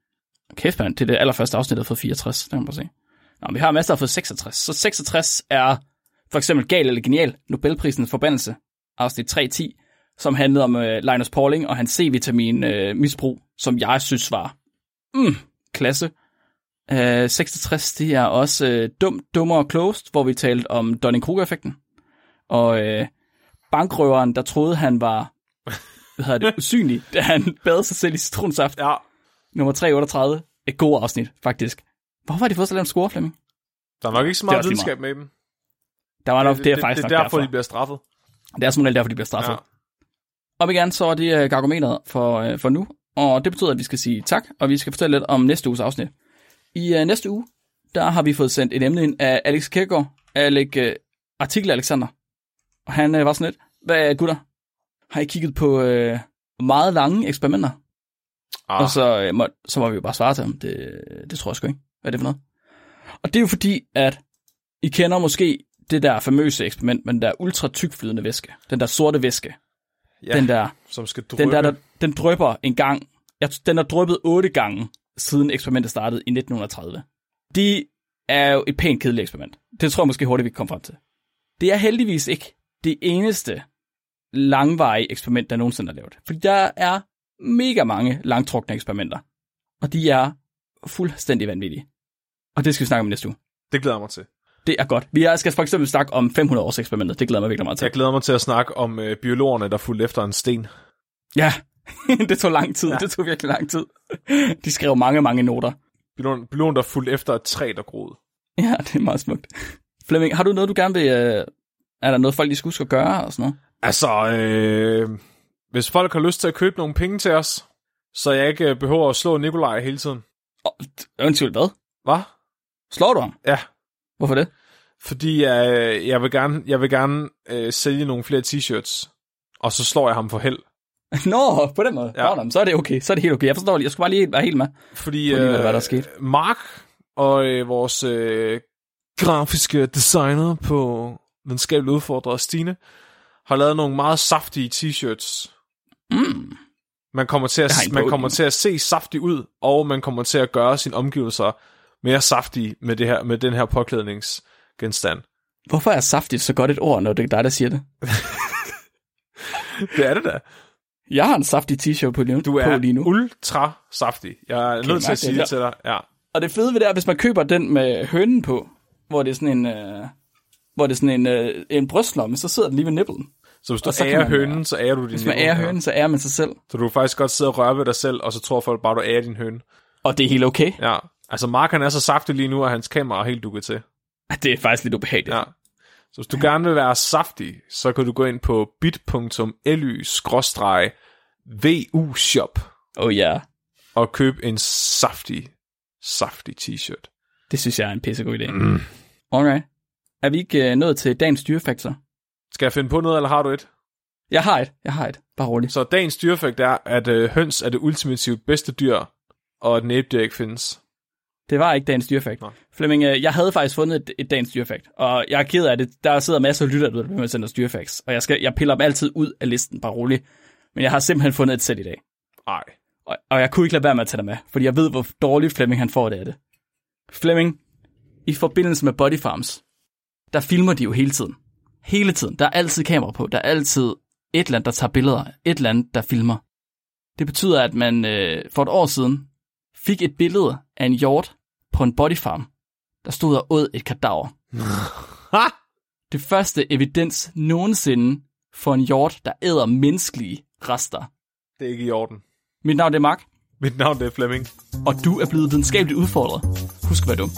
Kæft mand, det er det allerførste afsnit, der har fået 64, det kan man bare se. Nå, vi har masser, der har fået 66, så 66 er for eksempel Gal eller Genial, Nobelprisens forbandelse, afsnit 3.10, som handlede om øh, Linus Pauling og hans C-vitamin øh, misbrug, som jeg synes var mm, klasse. Øh, 66, det er også øh, Dum, Dummer og Closed, hvor vi talte om Dunning-Kruger-effekten. Og øh, bankrøveren, der troede, han var hvad hedder det, usynlig, da han bad sig selv i citronsaft. Ja, Nummer 338. Et god afsnit, faktisk. Hvorfor har de fået så lavet en score, Flemming? der er nok ikke så Det meget videnskab med dem. Der var nok, det, det er faktisk det, nok er derfor, derfor. de bliver straffet. Det er som regel derfor, de bliver straffet. Ja. Op igen, så er det uh, gargometeret for, uh, for nu. Og det betyder, at vi skal sige tak, og vi skal fortælle lidt om næste uges afsnit. I uh, næste uge, der har vi fået sendt et emne ind af Alex Kærgaard, Alec, uh, artikel Alexander. Og han uh, var sådan lidt, hvad gutter, har I kigget på uh, meget lange eksperimenter? Ah, Og så, uh, må, så må vi jo bare svare til ham, det, det tror jeg sgu ikke. Hvad er det for noget? Og det er jo fordi, at I kender måske det der famøse eksperiment med den der ultra tykflydende væske. Den der sorte væske. Ja, Den der som skal drøbe. den der, der, den drøber en gang. Jeg, den har drøbet otte gange, siden eksperimentet startede i 1930. Det er jo et pænt kedeligt eksperiment. Det tror jeg måske hurtigt, vi kan komme frem til. Det er heldigvis ikke det eneste langvarige eksperiment, der nogensinde er lavet. Fordi der er mega mange langtrukne eksperimenter. Og de er fuldstændig vanvittige. Og det skal vi snakke om næste uge. Det glæder jeg mig til. Det er godt. Vi skal for eksempel snakke om 500 års eksperimentet. Det glæder mig virkelig meget til. Jeg glæder mig til at snakke om øh, biologerne, der fulgte efter en sten. Ja, det tog lang tid. Ja. Det tog virkelig lang tid. De skrev mange, mange noter. Biologen, biologen der fulgte efter et træ, der groede. Ja, det er meget smukt. Flemming, har du noget, du gerne vil... Øh, er der noget, folk lige skal huske at gøre og sådan noget? Altså, øh, hvis folk har lyst til at købe nogle penge til os, så jeg ikke øh, behøver at slå Nikolaj hele tiden. Eventuelt hvad? Hvad? Slår du ham? Ja, Hvorfor det? fordi jeg, jeg vil gerne, jeg vil gerne øh, sælge nogle flere t-shirts, og så slår jeg ham for held. Nå, på den måde. Ja. Nå, så er det okay. Så er det helt okay. Jeg forstår det. Jeg skulle bare lige være helt med. Fordi lige, øh, hvad der skete. Mark og øh, vores øh, grafiske designer på Videnskabeligt Udfordret, Stine, har lavet nogle meget saftige t-shirts. Mm. Man kommer, til at, man kommer til at se saftig ud, og man kommer til at gøre sine omgivelser mere saftige med, det her, med den her påklædningsgenstand. Hvorfor er saftigt så godt et ord, når det er dig, der siger det? Det er det da. Jeg har en saftig t-shirt på, lige- Du på er lige nu. ultra saftig. Jeg er nødt til at sige det det til dig. Ja. Og det fede ved det er, hvis man køber den med hønen på, hvor det er sådan en, øh, hvor det er sådan en, øh, en brystlomme, så sidder den lige ved nipplen. Så hvis du så ærer man, hønen, så ærer du din Hvis man ærer hønen, så ærer man sig selv. Så du kan faktisk godt sidde og røre ved dig selv, og så tror folk bare, du ærer din høne. Og det er helt okay. Ja. Altså, Mark han er så saftig lige nu, at hans kamera er helt dukket til. Det er faktisk lidt ubehageligt. Ja. Så hvis du gerne vil være saftig, så kan du gå ind på bit.ly-vu-shop Oh ja, yeah. og købe en saftig, saftig t-shirt. det synes jeg er en pissegod idé. Mm. Alright. Er vi ikke øh, nået til dagens dyrefaktor? Skal jeg finde på noget, eller har du et? Jeg har et. Jeg har et. Bare roligt. Så dagens dyrefakt er, at øh, høns er det ultimativt bedste dyr, og at næbdyr ikke findes. Det var ikke dagens dyrefakt. Flemming, øh, jeg havde faktisk fundet et, et dagens dyrefakt, og jeg er ked af det. Der sidder masser af lytter, der at sende os dyrefacts, og jeg, skal, jeg piller dem altid ud af listen, bare roligt. Men jeg har simpelthen fundet et sæt i dag. Nej. Og, og jeg kunne ikke lade være med at tage det med, fordi jeg ved, hvor dårligt Flemming han får det af det. Flemming, i forbindelse med Body Farms, der filmer de jo hele tiden. Hele tiden. Der er altid kamera på. Der er altid et eller andet, der tager billeder. Et eller andet, der filmer. Det betyder, at man øh, for et år siden fik et billede af en hjort på en body farm, der stod og åd et kadaver. Det første evidens nogensinde for en hjort, der æder menneskelige rester. Det er ikke i orden. Mit navn er Mark, Mit navn det er Flemming. og du er blevet videnskabeligt udfordret. Husk at være dum.